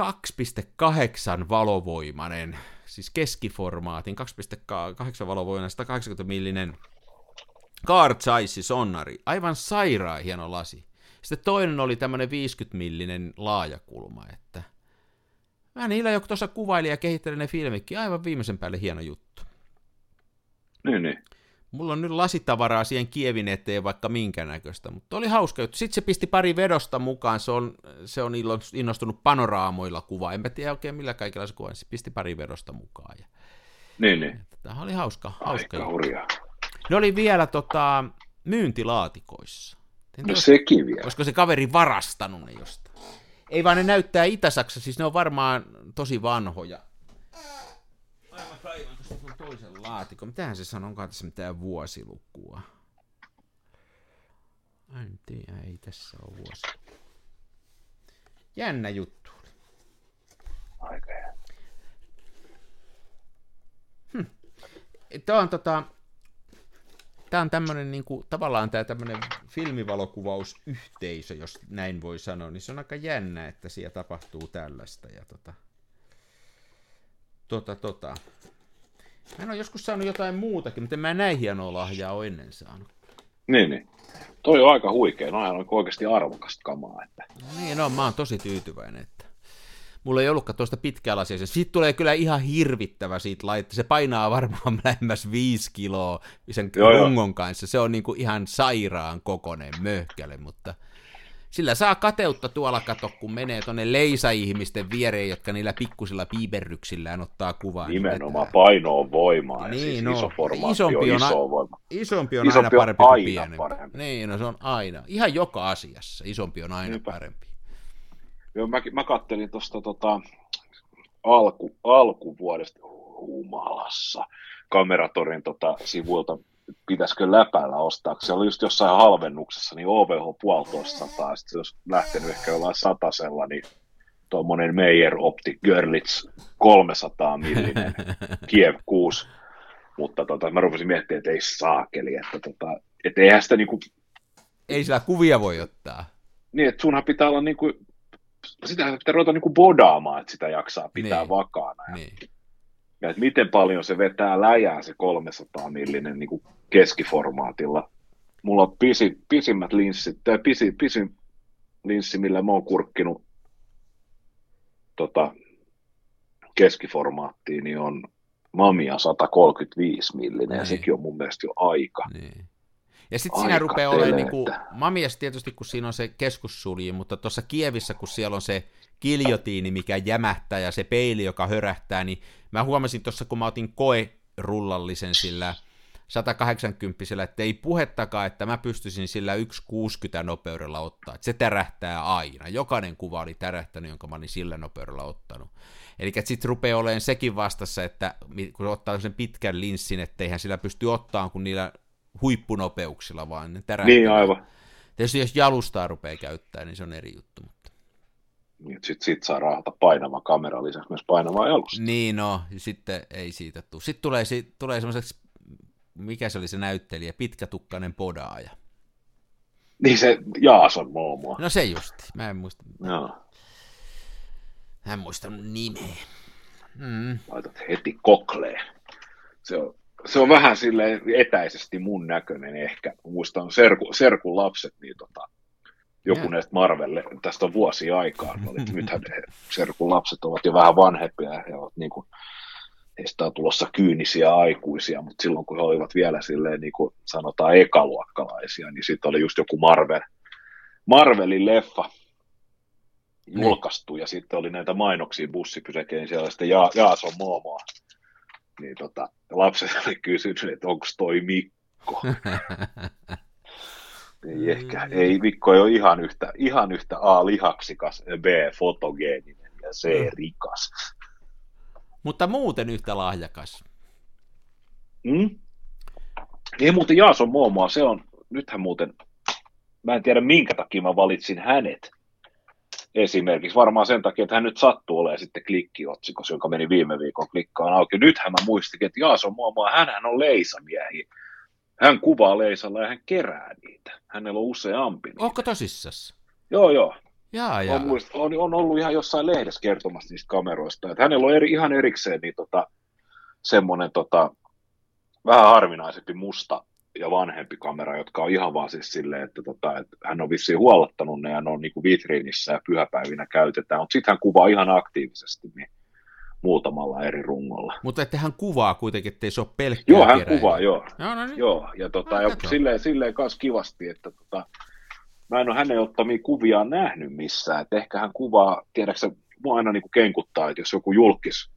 2,8 valovoimainen, siis keskiformaatin, 2,8 valovoimainen, 180 millinen Car Zeiss Sonnari, aivan sairaan hieno lasi. Sitten toinen oli tämmöinen 50 millinen laajakulma, että mä niillä joku tuossa kuvaili ja kehitteli ne filmikki, aivan viimeisen päälle hieno juttu. Niin, niin. Mulla on nyt lasitavaraa siihen Kievin eteen vaikka minkä näköistä, mutta oli hauska juttu. Sitten se pisti pari vedosta mukaan, se on, se on innostunut panoraamoilla kuva. En tiedä oikein millä kaikilla se kuva, se pisti pari vedosta mukaan. Ja... Niin, niin. Tämä oli hauska. hauska Aika hurjaa. Ne oli vielä tota, myyntilaatikoissa. no tos, sekin vielä. Olisiko se kaveri varastanut ne jostain? Ei vaan ne näyttää Itä-Saksa, siis ne on varmaan tosi vanhoja toisen laatikon. Mitähän se sanoo, onko tässä mitään vuosilukua? En tiedä, ei tässä ole vuosi. Jännä juttu. Aika hm. Tämä on tota, tämä on tämmöinen niin kuin, tavallaan tämä tämmöinen filmivalokuvausyhteisö, jos näin voi sanoa, niin se on aika jännä, että siellä tapahtuu tällaista. Ja tota, tota, tota. Mä en ole joskus saanut jotain muutakin, mutta en mä näin hienoa lahjaa ole ennen saanut. Niin, niin. Toi on aika huikea, no on oikeasti arvokasta kamaa. Että... No niin, no mä oon tosi tyytyväinen, että mulla ei ollutkaan tuosta pitkää lasia. Siitä tulee kyllä ihan hirvittävä siitä laittaa. Se painaa varmaan lähemmäs viisi kiloa sen joo, rungon joo. kanssa. Se on niinku ihan sairaan kokonen möhkäle, mutta sillä saa kateutta tuolla kato, kun menee tuonne leisa-ihmisten viereen, jotka niillä pikkusilla piiperryksillään ottaa kuvaa. Nimenomaan niin paino on voimaa niin, siis no, iso formaatti isompi on, iso voima. Isompi on isompi aina parempi on aina kuin pienempi. Parempi. Niin, no se on aina. Ihan joka asiassa isompi on aina Niinpä. parempi. Joo, mä, mä kattelin tuosta tota, alku, alkuvuodesta humalassa kameratorin tota, sivuilta pitäisikö läpällä ostaa, se oli just jossain halvennuksessa, niin OVH puolitoista sataa, sitten jos lähtenyt ehkä jollain satasella, niin tuommoinen Meyer Optic Görlitz 300 millinen Kiev 6, mutta tota, mä rupesin miettimään, että ei saakeli, että tota, et eihän sitä niinku... Ei sillä kuvia voi ottaa. Niin, että sunhan pitää olla niinku, sitä pitää ruveta niinku bodaamaan, että sitä jaksaa pitää niin. vakaana. Ja niin ja että miten paljon se vetää läjää se 300 millinen niin kuin keskiformaatilla. Mulla on pisi, pisimmät linssit, tai pisi, pisin linssi, millä mä oon kurkkinut tota, keskiformaattiin, niin on Mamia 135 millinen, niin. ja sekin on mun mielestä jo aika. Niin. Ja sitten siinä rupeaa olemaan, niin kuin, Mamias tietysti, kun siinä on se keskussulji, mutta tuossa Kievissä, kun siellä on se kiljotiini, mikä jämähtää, ja se peili, joka hörähtää, niin mä huomasin tuossa, kun mä otin koe-rullallisen sillä 180 että ei puhettakaan, että mä pystyisin sillä 160 nopeudella ottaa. Että se tärähtää aina. Jokainen kuva oli tärähtänyt, jonka mä olin sillä nopeudella ottanut. Eli sitten rupeaa olemaan sekin vastassa, että kun ottaa sen pitkän linssin, että eihän sillä pysty ottamaan kuin niillä huippunopeuksilla, vaan ne tärähtää. Niin, aivan. Tietysti jos jalustaa rupeaa käyttää, niin se on eri juttu. Mutta... Niin, sitten sit saa raahata painava kamera lisäksi myös painavaa jalusta. Niin, no, sitten ei siitä tule. Sitten tulee, sit, tulee semmoiseksi, mikä se oli se näyttelijä, pitkätukkainen podaaja. Niin se Jaason Moomoa. No se just, mä en muista. Joo. Hän muistanut nimeä. Mm. Laitat heti kokleen. Se on, se on vähän sille etäisesti mun näköinen ehkä. Muistan Serku, Serkun lapset, niin tota, joku ja. näistä Marvelle, tästä on vuosi aikaa, oli, nythän Serkun lapset ovat jo vähän vanhempia ja he ovat niin kuin, heistä on tulossa kyynisiä aikuisia, mutta silloin kun he olivat vielä silleen, niin kuin sanotaan ekaluokkalaisia, niin sitten oli just joku Marvel, Marvelin leffa julkaistu, niin. ja sitten oli näitä mainoksia bussipysäkeen, siellä sitten ja, Jaason Moomoa. Niin tota, lapset oli kysynyt, että onko toi Mikko. ei ehkä, ei Mikko ei ole ihan yhtä, ihan yhtä A lihaksikas, B fotogeeninen ja C rikas. Mutta muuten yhtä lahjakas. Mm? Ei muuten Jaason Moomoa, se on, nythän muuten, mä en tiedä minkä takia mä valitsin hänet esimerkiksi. Varmaan sen takia, että hän nyt sattuu olemaan sitten klikkiotsikossa, joka meni viime viikon klikkaan auki. Nythän mä muistikin, että Jaason Moomoa, hän on leisamiehi. Hän kuvaa leisalla ja hän kerää niitä. Hänellä on useampi. Niitä. Onko tosissas? Joo, joo. Jaa, jaa. On, muist, on, on, ollut ihan jossain lehdessä kertomassa niistä kameroista. Että hänellä on eri, ihan erikseen niin tota, semmoinen tota, vähän harvinaisempi musta ja vanhempi kamera, jotka on ihan vaan siis silleen, että, tota, että hän on vissiin huollattanut ne ja ne on niin kuin vitriinissä ja pyhäpäivinä käytetään, mutta sitten hän kuvaa ihan aktiivisesti niin muutamalla eri rungolla. Mutta että hän kuvaa kuitenkin, ettei se ole pelkkää Joo, hän keräilyä. kuvaa, joo. Joo, no niin. joo ja, tota, no, ja silleen, silleen kanssa kivasti, että tota, mä en ole hänen ottamia kuvia nähnyt missään, että ehkä hän kuvaa, tiedätkö mua aina niin kuin kenkuttaa, että jos joku julkis,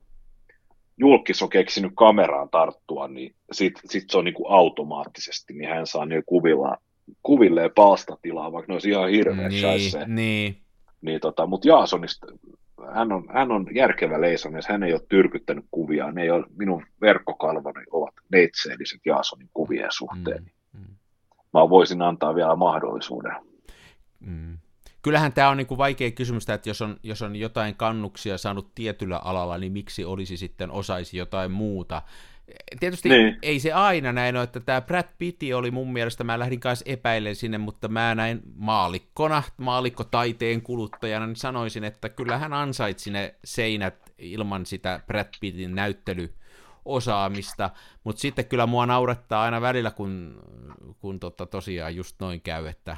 julkis on keksinyt kameraan tarttua, niin sitten sit se on niin kuin automaattisesti, niin hän saa niin kuvilla, kuvilleen palstatilaa, vaikka ne olisi ihan hirveä niin, niin. niin tota, mutta Jaasonista, hän on, hän on järkevä leisomies, hän ei ole tyrkyttänyt kuvia, ne ei ole, minun verkkokalvoni ovat neitseelliset Jaasonin kuvien suhteen. Mm, mm. Mä voisin antaa vielä mahdollisuuden. Mm. Kyllähän tämä on niinku vaikea kysymys, että jos on, jos on jotain kannuksia saanut tietyllä alalla, niin miksi olisi sitten osaisi jotain muuta. Tietysti niin. ei se aina näin ole, että tämä Brad Pitt oli mun mielestä, mä lähdin kanssa epäilemään sinne, mutta mä näin maalikkona, maalikko-taiteen kuluttajana, niin sanoisin, että kyllä hän ansaitsi ne seinät ilman sitä Brad Pittin näyttely osaamista, mutta sitten kyllä mua naurettaa aina välillä, kun, kun tota tosiaan just noin käy, että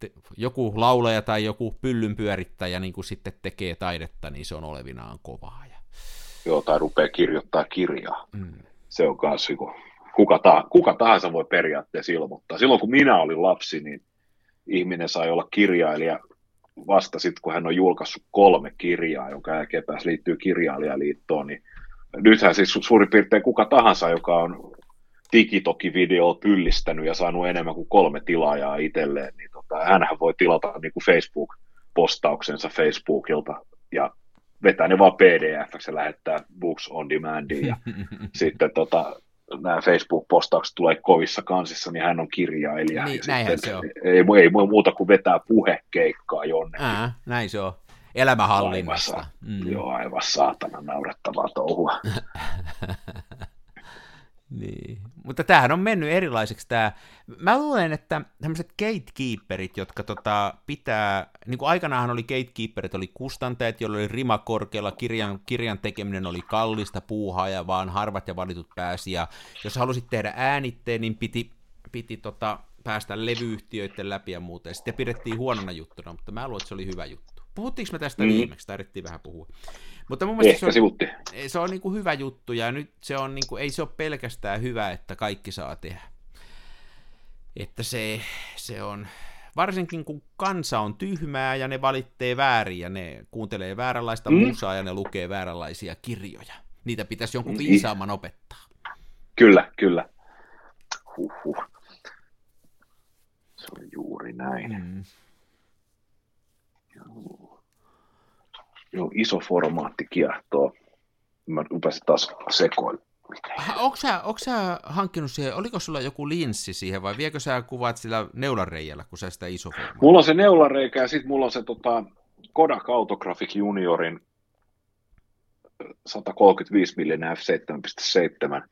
te, joku laulaja tai joku pyllyn pyörittäjä niin kuin sitten tekee taidetta, niin se on olevinaan kovaa. Ja... Joo, tai rupeaa kirjoittaa kirjaa. Mm. Se on kanssa, kun kuka, tahansa, kuka tahansa voi periaatteessa ilmoittaa. Silloin kun minä olin lapsi, niin ihminen sai olla kirjailija vasta sitten, kun hän on julkaissut kolme kirjaa, jonka jälkeen pääsi liittyy kirjailijaliittoon, niin nythän siis suurin piirtein kuka tahansa, joka on TikTok-video pyllistänyt ja saanut enemmän kuin kolme tilaajaa itselleen, niin tota, hänhän voi tilata niin kuin Facebook-postauksensa Facebookilta ja vetää ne vaan pdf ja lähettää Books on Demandiin ja sitten tota, nämä Facebook-postaukset tulee kovissa kansissa, niin hän on kirjailija. Niin, ja näinhän se on. Ei, ei muuta kuin vetää puhekeikkaa jonnekin. Ää, näin se on. Elämähallinnasta. Aivan, mm. Joo, aivan saatana naurettavaa touhua. Niin. Mutta tämähän on mennyt erilaiseksi tämä. Mä luulen, että tämmöiset gatekeeperit, jotka tota, pitää, niin kuin aikanaanhan oli gatekeeperit, oli kustantajat, joilla oli rima korkealla, kirjan, kirjan tekeminen oli kallista puuhaa ja vaan harvat ja valitut pääsi, ja jos halusit tehdä äänitteen, niin piti, piti tota, päästä levyyhtiöiden läpi ja muuta, ja sitten pidettiin huonona juttuna, mutta mä luulen, että se oli hyvä juttu. Puhuttiinko me tästä mm. viimeksi, tarvittiin vähän puhua. Mutta mun mielestä se on, se on niin kuin hyvä juttu, ja nyt se on niin kuin, ei se ole pelkästään hyvä, että kaikki saa tehdä. Että se, se on, varsinkin kun kansa on tyhmää ja ne valittee väärin ja ne kuuntelee vääränlaista mm. musaa ja ne lukee vääränlaisia kirjoja. Niitä pitäisi jonkun niin. viisaamman opettaa. Kyllä, kyllä. Huhhuh. Se on juuri näin. Mm. Joo. Joo, iso formaatti kiehtoo. Mä rupesin taas sekoilla. Onko sä, onko sä hankkinut siihen, oliko sulla joku linssi siihen vai viekö sä kuvat sillä neulareijällä, kun sä sitä iso formaatti? Mulla on se neulareikä ja sitten mulla on se tota, Kodak Autographic Juniorin 135 mm f7.7.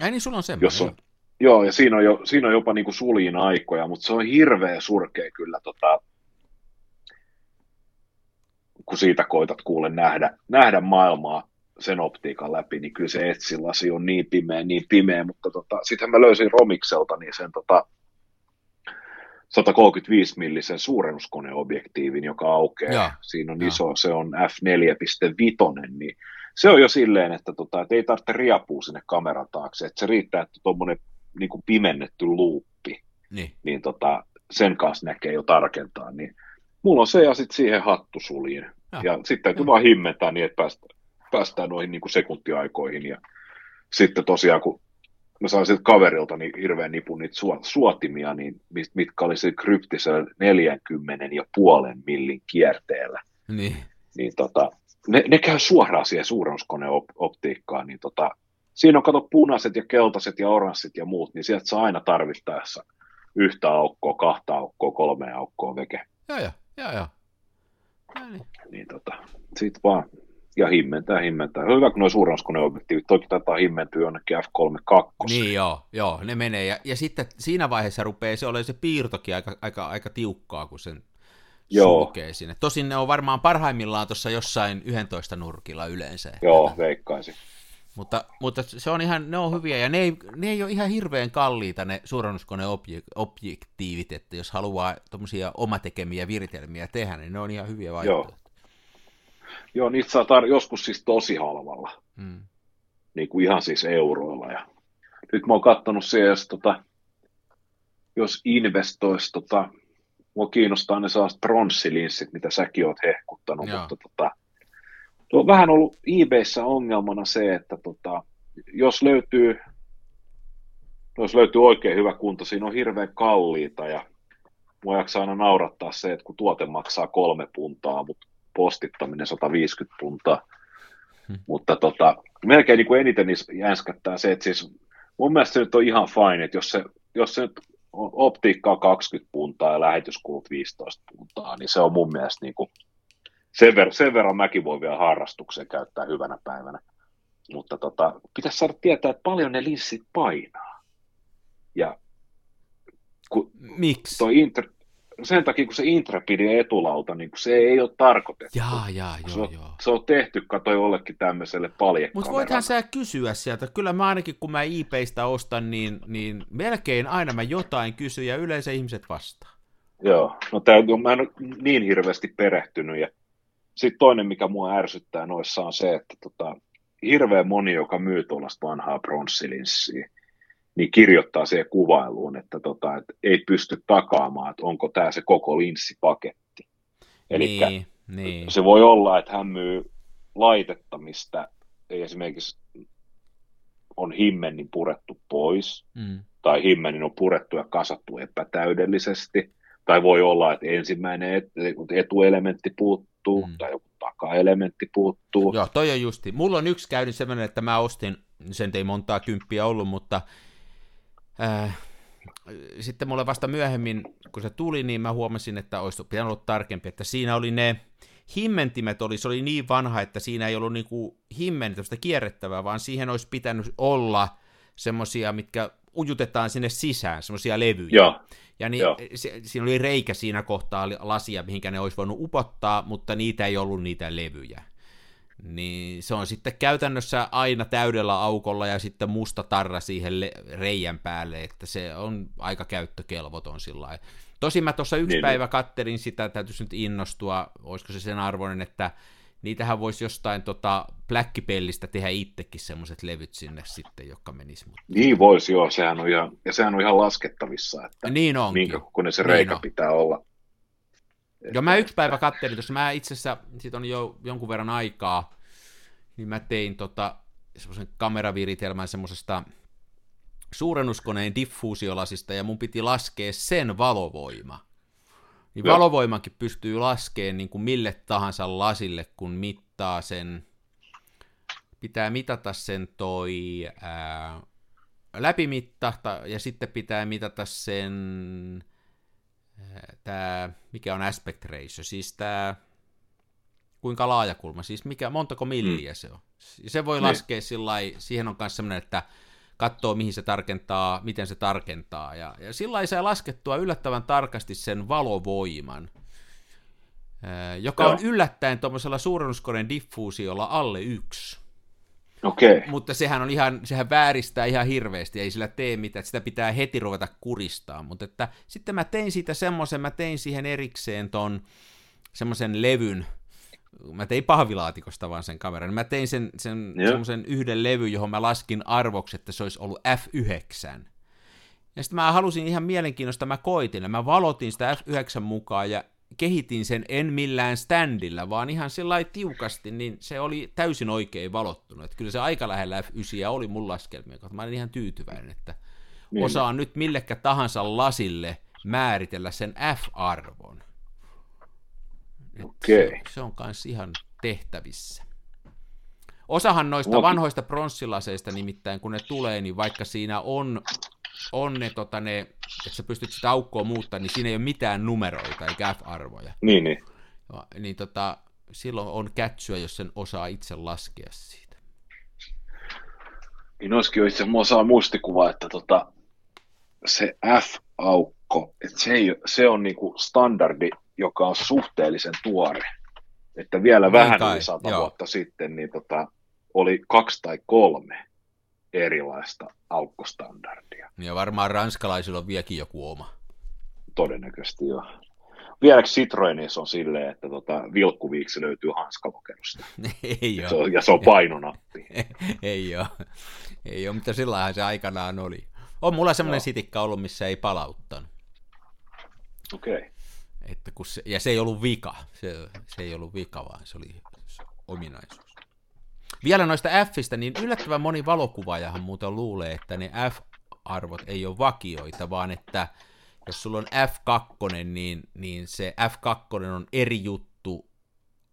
Ai niin, sulla on semmoinen. Jos on, joo, ja siinä on, jo, siinä on jopa niinku suljin aikoja, mutta se on hirveä surkea kyllä tota, kun siitä koitat kuule nähdä, nähdä maailmaa sen optiikan läpi, niin kyllä se etsilasi on niin pimeä, niin pimeä, mutta tota, sittenhän mä löysin Romikselta niin sen tota, 135 millisen suurennuskoneobjektiivin, joka aukeaa. Ja, Siinä on ja. iso, se on f4.5, niin se on jo silleen, että, tota, että ei tarvitse riapua sinne kameran taakse, että se riittää, että tuommoinen niin pimennetty luuppi, niin, niin tota, sen kanssa näkee jo tarkentaa, niin mulla on se ja sitten siihen hattusuliin. Ja, ja sitten täytyy ja. vaan himmentää niin, että päästään, päästään noihin niin kuin sekuntiaikoihin. Ja sitten tosiaan, kun mä sain siltä kaverilta niin hirveän nipun niitä suotimia, niin mit, mitkä oli se kryptisellä 40 ja puolen millin kierteellä. Niin. Niin tota, ne, ne käy suoraan siihen suurennuskoneoptiikkaan, niin tota, siinä on kato punaiset ja keltaiset ja oranssit ja muut, niin sieltä saa aina tarvittaessa yhtä aukkoa, kahta aukkoa, kolme aukkoa veke. Joo, joo, joo, joo. Niin. niin tota, sit vaan, ja himmentää, himmentää. Hyvä, kun nuo suurennuskoneobjektiivit, toki taitaa himmentyä jonnekin F32. Niin joo, joo, ne menee. Ja, ja sitten siinä vaiheessa rupeaa se olemaan se piirtokin aika, aika, aika tiukkaa, kun sen Joo. sulkee sinne. Tosin ne on varmaan parhaimmillaan tuossa jossain 11 nurkilla yleensä. Joo, veikkaisin. Mutta, mutta se on ihan, ne on hyviä ja ne ei, ne ei ole ihan hirveän kalliita ne suurennuskoneobjektiivit, että jos haluaa tuommoisia omatekemiä viritelmiä tehdä, niin ne on ihan hyviä vaihtoehtoja. Joo, Joo niitä saa tar- joskus siis tosi halvalla, hmm. niin kuin ihan siis euroilla. Ja nyt mä oon katsonut se, jos, tota, jos investoisi tota, mua kiinnostaa ne sellaiset pronssilinssit, mitä säkin oot hehkuttanut, Joo. mutta tota, tuo on vähän ollut eBayssä ongelmana se, että tota, jos löytyy jos löytyy oikein hyvä kunto, siinä on hirveän kalliita ja mua jaksaa aina naurattaa se, että kun tuote maksaa kolme puntaa, mutta postittaminen 150 puntaa. Hmm. Mutta tota, melkein niin kuin eniten jänskättää se, että siis mun mielestä se nyt on ihan fine, että jos se, jos se nyt optiikkaa 20 puntaa ja lähetyskulut 15 puntaa, niin se on mun mielestä niin kuin, sen, ver- sen verran mäkin voi vielä harrastukseen käyttää hyvänä päivänä. Mutta tota, pitäisi saada tietää, että paljon ne linssit painaa. Ja kun Miksi? Toi inter- sen takia, kun se Intrepidin etulauta, niin se ei ole tarkoitettu. Jaa, jaa, joo, se, on, joo. se on tehty, kato jollekin tämmöiselle paljekameralle. Mutta voithan sä kysyä sieltä. Kyllä mä ainakin, kun mä IPistä ostan, niin, niin melkein aina mä jotain kysyn ja yleensä ihmiset vastaa. Joo, no tää, mä en ole niin hirveästi perehtynyt. Ja sitten toinen, mikä mua ärsyttää noissa on se, että tota, hirveän moni, joka myy tuollaista vanhaa pronssilinssiä, niin kirjoittaa siihen kuvailuun, että, tota, että ei pysty takaamaan, että onko tämä se koko linssipaketti. Eli niin, niin. se voi olla, että hän myy laitetta, mistä ei esimerkiksi on himmenin purettu pois, mm. tai himmenin on purettu ja kasattu epätäydellisesti, tai voi olla, että ensimmäinen etuelementti puuttuu, mm. tai joku takaelementti puuttuu. Joo, toi on justi. Mulla on yksi käynyt sellainen, että mä ostin, sen ei montaa kymppiä ollut, mutta Äh, sitten mulle vasta myöhemmin, kun se tuli, niin mä huomasin, että olisi pitänyt olla tarkempi, että siinä oli ne himmentimet, oli, se oli niin vanha, että siinä ei ollut niinku himmentimestä kierrettävää, vaan siihen olisi pitänyt olla semmoisia, mitkä ujutetaan sinne sisään, semmoisia levyjä. Joo. Ja niin, se, siinä oli reikä siinä kohtaa lasia, mihinkä ne olisi voinut upottaa, mutta niitä ei ollut niitä levyjä niin se on sitten käytännössä aina täydellä aukolla ja sitten musta tarra siihen le- reijän päälle, että se on aika käyttökelvoton sillä Tosin mä tuossa yksi niin, päivä niin. katterin sitä, täytyisi nyt innostua, olisiko se sen arvoinen, että niitähän voisi jostain tota Blackpellistä tehdä itsekin semmoiset levyt sinne sitten, jotka menis. Mutta... Niin voisi joo, sehän on ihan, ja sehän on ihan laskettavissa, että niin onkin. minkä kokoinen se reikä niin pitää olla. Joo, mä yksi päivä kattelin tuossa, mä itse asiassa, siitä on jo jonkun verran aikaa, niin mä tein tota, semmoisen kameraviritelmän semmoisesta suurennuskoneen diffuusiolasista, ja mun piti laskea sen valovoima. Niin Joo. valovoimankin pystyy laskemaan niin kuin mille tahansa lasille, kun mittaa sen, pitää mitata sen toi ää, läpimitta, ja sitten pitää mitata sen tämä, mikä on aspect ratio, siis tämä, kuinka laajakulma, siis mikä, montako milliä mm. se on. Se voi niin. laskea sillä siihen on myös sellainen, että katsoo mihin se tarkentaa, miten se tarkentaa, ja, ja sillä sai laskettua yllättävän tarkasti sen valovoiman. joka Joo. on yllättäen tuommoisella suurennuskoneen diffuusiolla alle yksi. Okay. Mutta sehän on ihan, sehän vääristää ihan hirveästi, ei sillä tee mitään, että sitä pitää heti ruveta kuristaa. Mutta että sitten mä tein siitä semmoisen, mä tein siihen erikseen ton semmoisen levyn, mä tein pahvilaatikosta vaan sen kameran, mä tein sen, sen semmoisen yhden levy, johon mä laskin arvoksi, että se olisi ollut F9. Ja sitten mä halusin ihan mielenkiinnosta, mä koitin, ja mä valotin sitä F9 mukaan, ja kehitin sen en millään standilla, vaan ihan sillä tiukasti, niin se oli täysin oikein valottunut. Että kyllä se aika lähellä F9 oli mun laskelmia, mä olin ihan tyytyväinen, että niin. osaan nyt millekä tahansa lasille määritellä sen F-arvon. Okay. Se, se on myös ihan tehtävissä. Osahan noista Luokin. vanhoista pronssilaseista nimittäin, kun ne tulee, niin vaikka siinä on on ne, tota, ne, että sä pystyt sitä aukkoa muuttaa, niin siinä ei ole mitään numeroita eikä F-arvoja. Niin, niin. Ja, niin tota, silloin on kätsyä, jos sen osaa itse laskea siitä. Niin olisikin itse asiassa saa muistikuva, että tota, se F-aukko, että se, ei, se on niinku standardi, joka on suhteellisen tuore. Että vielä vähän yli sata vuotta sitten niin tota, oli kaksi tai kolme erilaista aukkostandardia. Ja varmaan ranskalaisilla on vieläkin joku oma. Todennäköisesti joo. Vieläkö Citroenissa on silleen, että tota, vilkkuviiksi löytyy hanskalokerosta? Ei ole. Se on, ja se on painonappi. ei ole. Ei ole, mutta sillähän se aikanaan oli. On mulla semmoinen sitikka ollut, missä ei palauttanut. Okei. Okay. Että kun se, ja se ei ollut vika. Se, se ei ollut vika, vaan se oli ominaisuus. Vielä noista Fistä, niin yllättävän moni valokuvaajahan muuten luulee, että ne F-arvot ei ole vakioita, vaan että jos sulla on F2, niin, niin se F2 on eri juttu,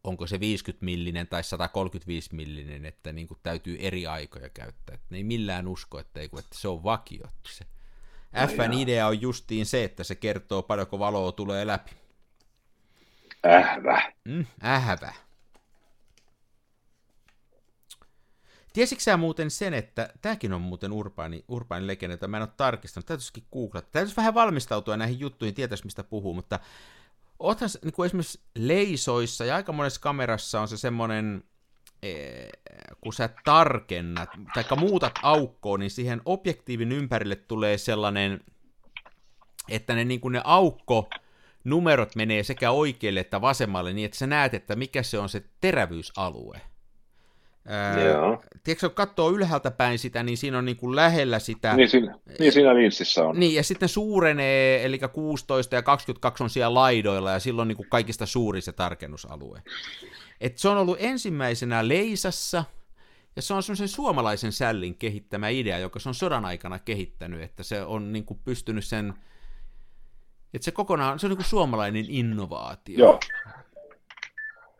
onko se 50 millinen tai 135 millinen, että niin kuin täytyy eri aikoja käyttää. Että ne ei millään usko, että, ei, että se on vakio. Se Fn idea on justiin se, että se kertoo paljonko valoa tulee läpi. Ähvä. Mm, ähvä. Tiesitkö sä muuten sen, että tämäkin on muuten urbaani, urbaani legenda, että mä en ole tarkistanut, täytyisikin googlata. Täytyisi vähän valmistautua näihin juttuihin, tietäisi mistä puhuu, mutta oothan niin kuin esimerkiksi leisoissa ja aika monessa kamerassa on se semmoinen, kun sä tarkennat tai muutat aukkoon, niin siihen objektiivin ympärille tulee sellainen, että ne, niin kuin ne aukko, numerot menee sekä oikealle että vasemmalle niin, että sä näet, että mikä se on se terävyysalue. Joo. Tiedätkö, kun katsoo ylhäältä päin sitä, niin siinä on niin kuin lähellä sitä... Niin siinä, niin siinä linssissä on. Niin, ja sitten suurenee, eli 16 ja 22 on siellä laidoilla, ja silloin niin kuin kaikista suurin se tarkennusalue. Et se on ollut ensimmäisenä Leisassa, ja se on semmoisen suomalaisen sällin kehittämä idea, joka se on sodan aikana kehittänyt, että se on niin kuin pystynyt sen... Että se kokonaan, se on niin kuin suomalainen innovaatio. Joo.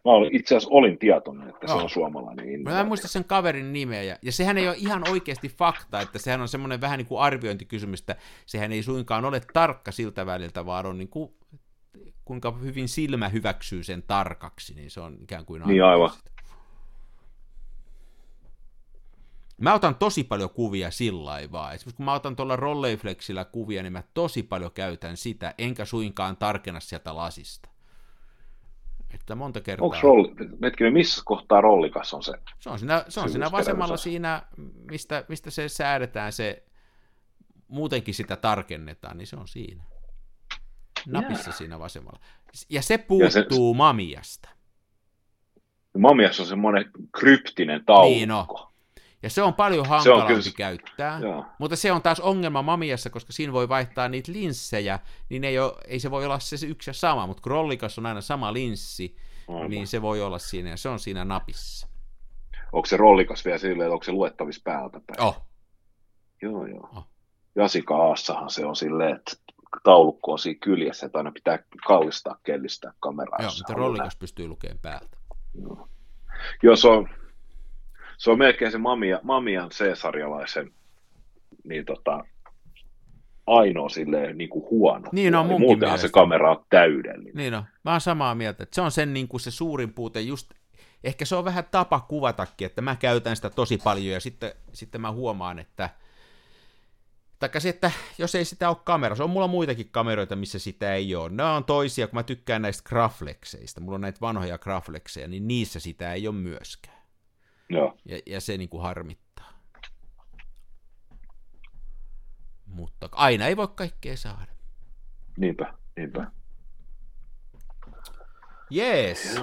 Mä olin, itse asiassa olin tietoinen, että no. se on suomalainen innovaatio. Mä en muista sen kaverin nimeä, ja, ja sehän ei ole ihan oikeasti fakta, että sehän on semmoinen vähän niin kuin arviointikysymys, että sehän ei suinkaan ole tarkka siltä väliltä, vaan on niin kuin, kuinka hyvin silmä hyväksyy sen tarkaksi, niin se on ikään kuin Niin aivan. Mä otan tosi paljon kuvia sillä vaan. Esimerkiksi kun mä otan tuolla Rolleiflexillä kuvia, niin mä tosi paljon käytän sitä, enkä suinkaan tarkenna sieltä lasista. Että monta kertaa. Onko rolli, hetkinen, missä kohtaa rollikas on se? Se on siinä, se on siinä vasemmalla siinä, mistä, mistä se säädetään, se muutenkin sitä tarkennetaan, niin se on siinä. Napissa yeah. siinä vasemmalla. Ja se puuttuu ja se, Mamiasta. Mamiassa on semmoinen kryptinen taulukko. Niin no. Ja se on paljon hankalampi on kyllä... käyttää, Joo. mutta se on taas ongelma Mamiassa, koska siinä voi vaihtaa niitä linssejä, niin ei, ole, ei se voi olla se yksi ja sama, mutta kun rollikas on aina sama linssi, Aivan. niin se voi olla siinä, ja se on siinä napissa. Onko se rollikas vielä silleen, onko se luettavissa päältä päin? Oh. Joo, joo. Oh. Jasika Aassahan se on silleen, että taulukko on siinä kyljessä, että aina pitää kallistaa, kellistää kameraa. Joo, mutta rollikas pystyy lukemaan päältä. Joo. Joo, se on, se on melkein se Mamia, Mamian C-sarjalaisen niin tota, ainoa silleen niin kuin huono. Niin on munkin Muutenhan mielestä. se kamera on täydellinen. Niin on. Mä oon samaa mieltä, että se on sen niin kuin se suurin puute just, ehkä se on vähän tapa kuvatakin, että mä käytän sitä tosi paljon ja sitten, sitten mä huomaan, että taikka se, että jos ei sitä ole kamerassa, on mulla muitakin kameroita, missä sitä ei ole. Nämä on toisia, kun mä tykkään näistä graflexeista, mulla on näitä vanhoja graflexeja, niin niissä sitä ei ole myöskään. Joo. Ja, ja se niin kuin harmittaa. Mutta aina ei voi kaikkea saada. Niinpä, niinpä. Jees.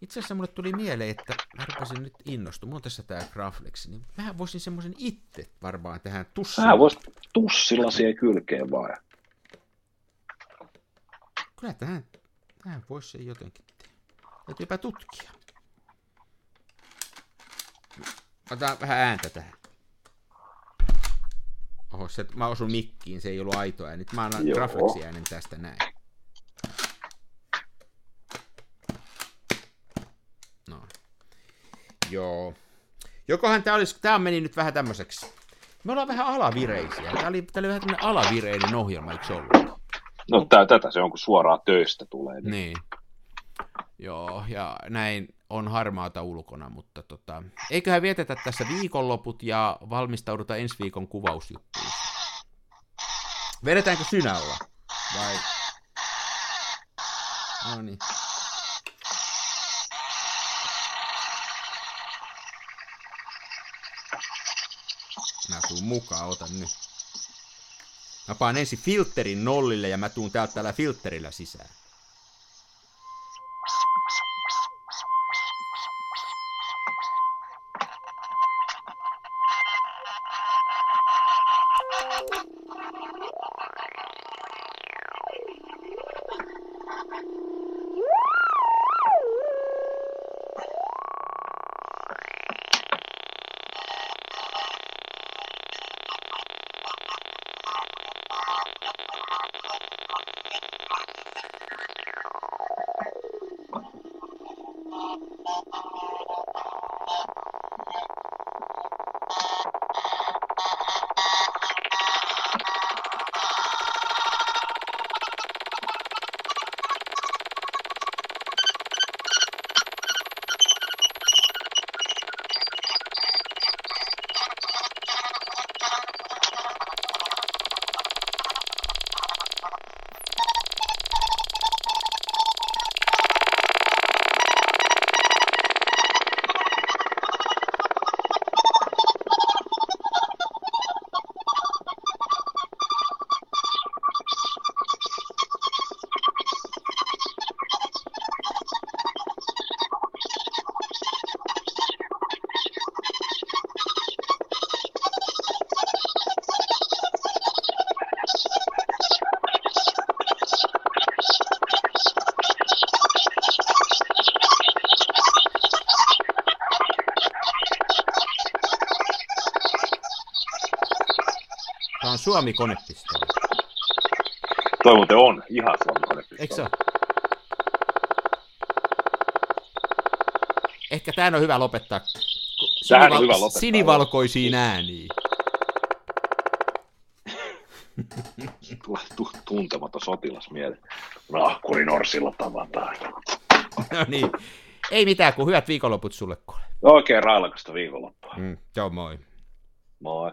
Itse asiassa mulle tuli mieleen, että mä rupesin nyt innostumaan. Mulla on tässä tää Graflex, niin mä voisin semmoisen itse varmaan tähän tussiin. Sä vois tussilla siihen kylkeen vaan. Kyllä tähän, tähän voisi se jotenkin tehdä. Täytyypä tutkia. Otetaan vähän ääntä tähän. Oho, se, mä osun mikkiin, se ei ollut aito ääni. Nyt mä annan Joo. Graflexin äänen tästä näin. No. Joo. Jokohan tää olisi, tää meni nyt vähän tämmöiseksi. Me ollaan vähän alavireisiä. Tää oli, tää oli vähän tämmönen alavireinen ohjelma, eikö se ollut? No tää, tätä se on, kun suoraan töistä tulee. Niin. Niin. Joo, ja näin on harmaata ulkona, mutta tota, eiköhän vietetä tässä viikonloput ja valmistauduta ensi viikon kuvausjuttuihin. Vedetäänkö synällä? Vai? No niin. Mä tuun mukaan, otan nyt. Mä paan ensin filterin nollille ja mä tuun täältä tällä filterillä sisään. Suomi konepistooli. Toi muuten on ihan Suomi Eikö se ole? Ehkä tää on hyvä lopettaa Tähän on hyvä lopettaa, sinivalkoisiin ääniin. Tuntematon sotilas mieleen. Nahkurin orsilla tavataan. No niin. Ei mitään, kun hyvät viikonloput sulle. Oikein railakasta viikonloppua. Mm, joo, moi. Moi.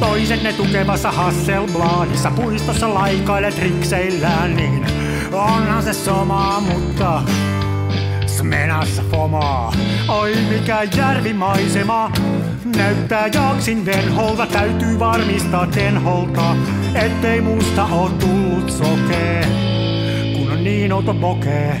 Toiset ne tukevassa Hasselbladissa puistossa laikailet rikseillään, niin onhan se somaa, mutta smenassa fomaa. Oi mikä järvimaisema, näyttää jaksin venholta, täytyy varmistaa tenholta, ettei musta oo tullut sokee, kun on niin outo bokee.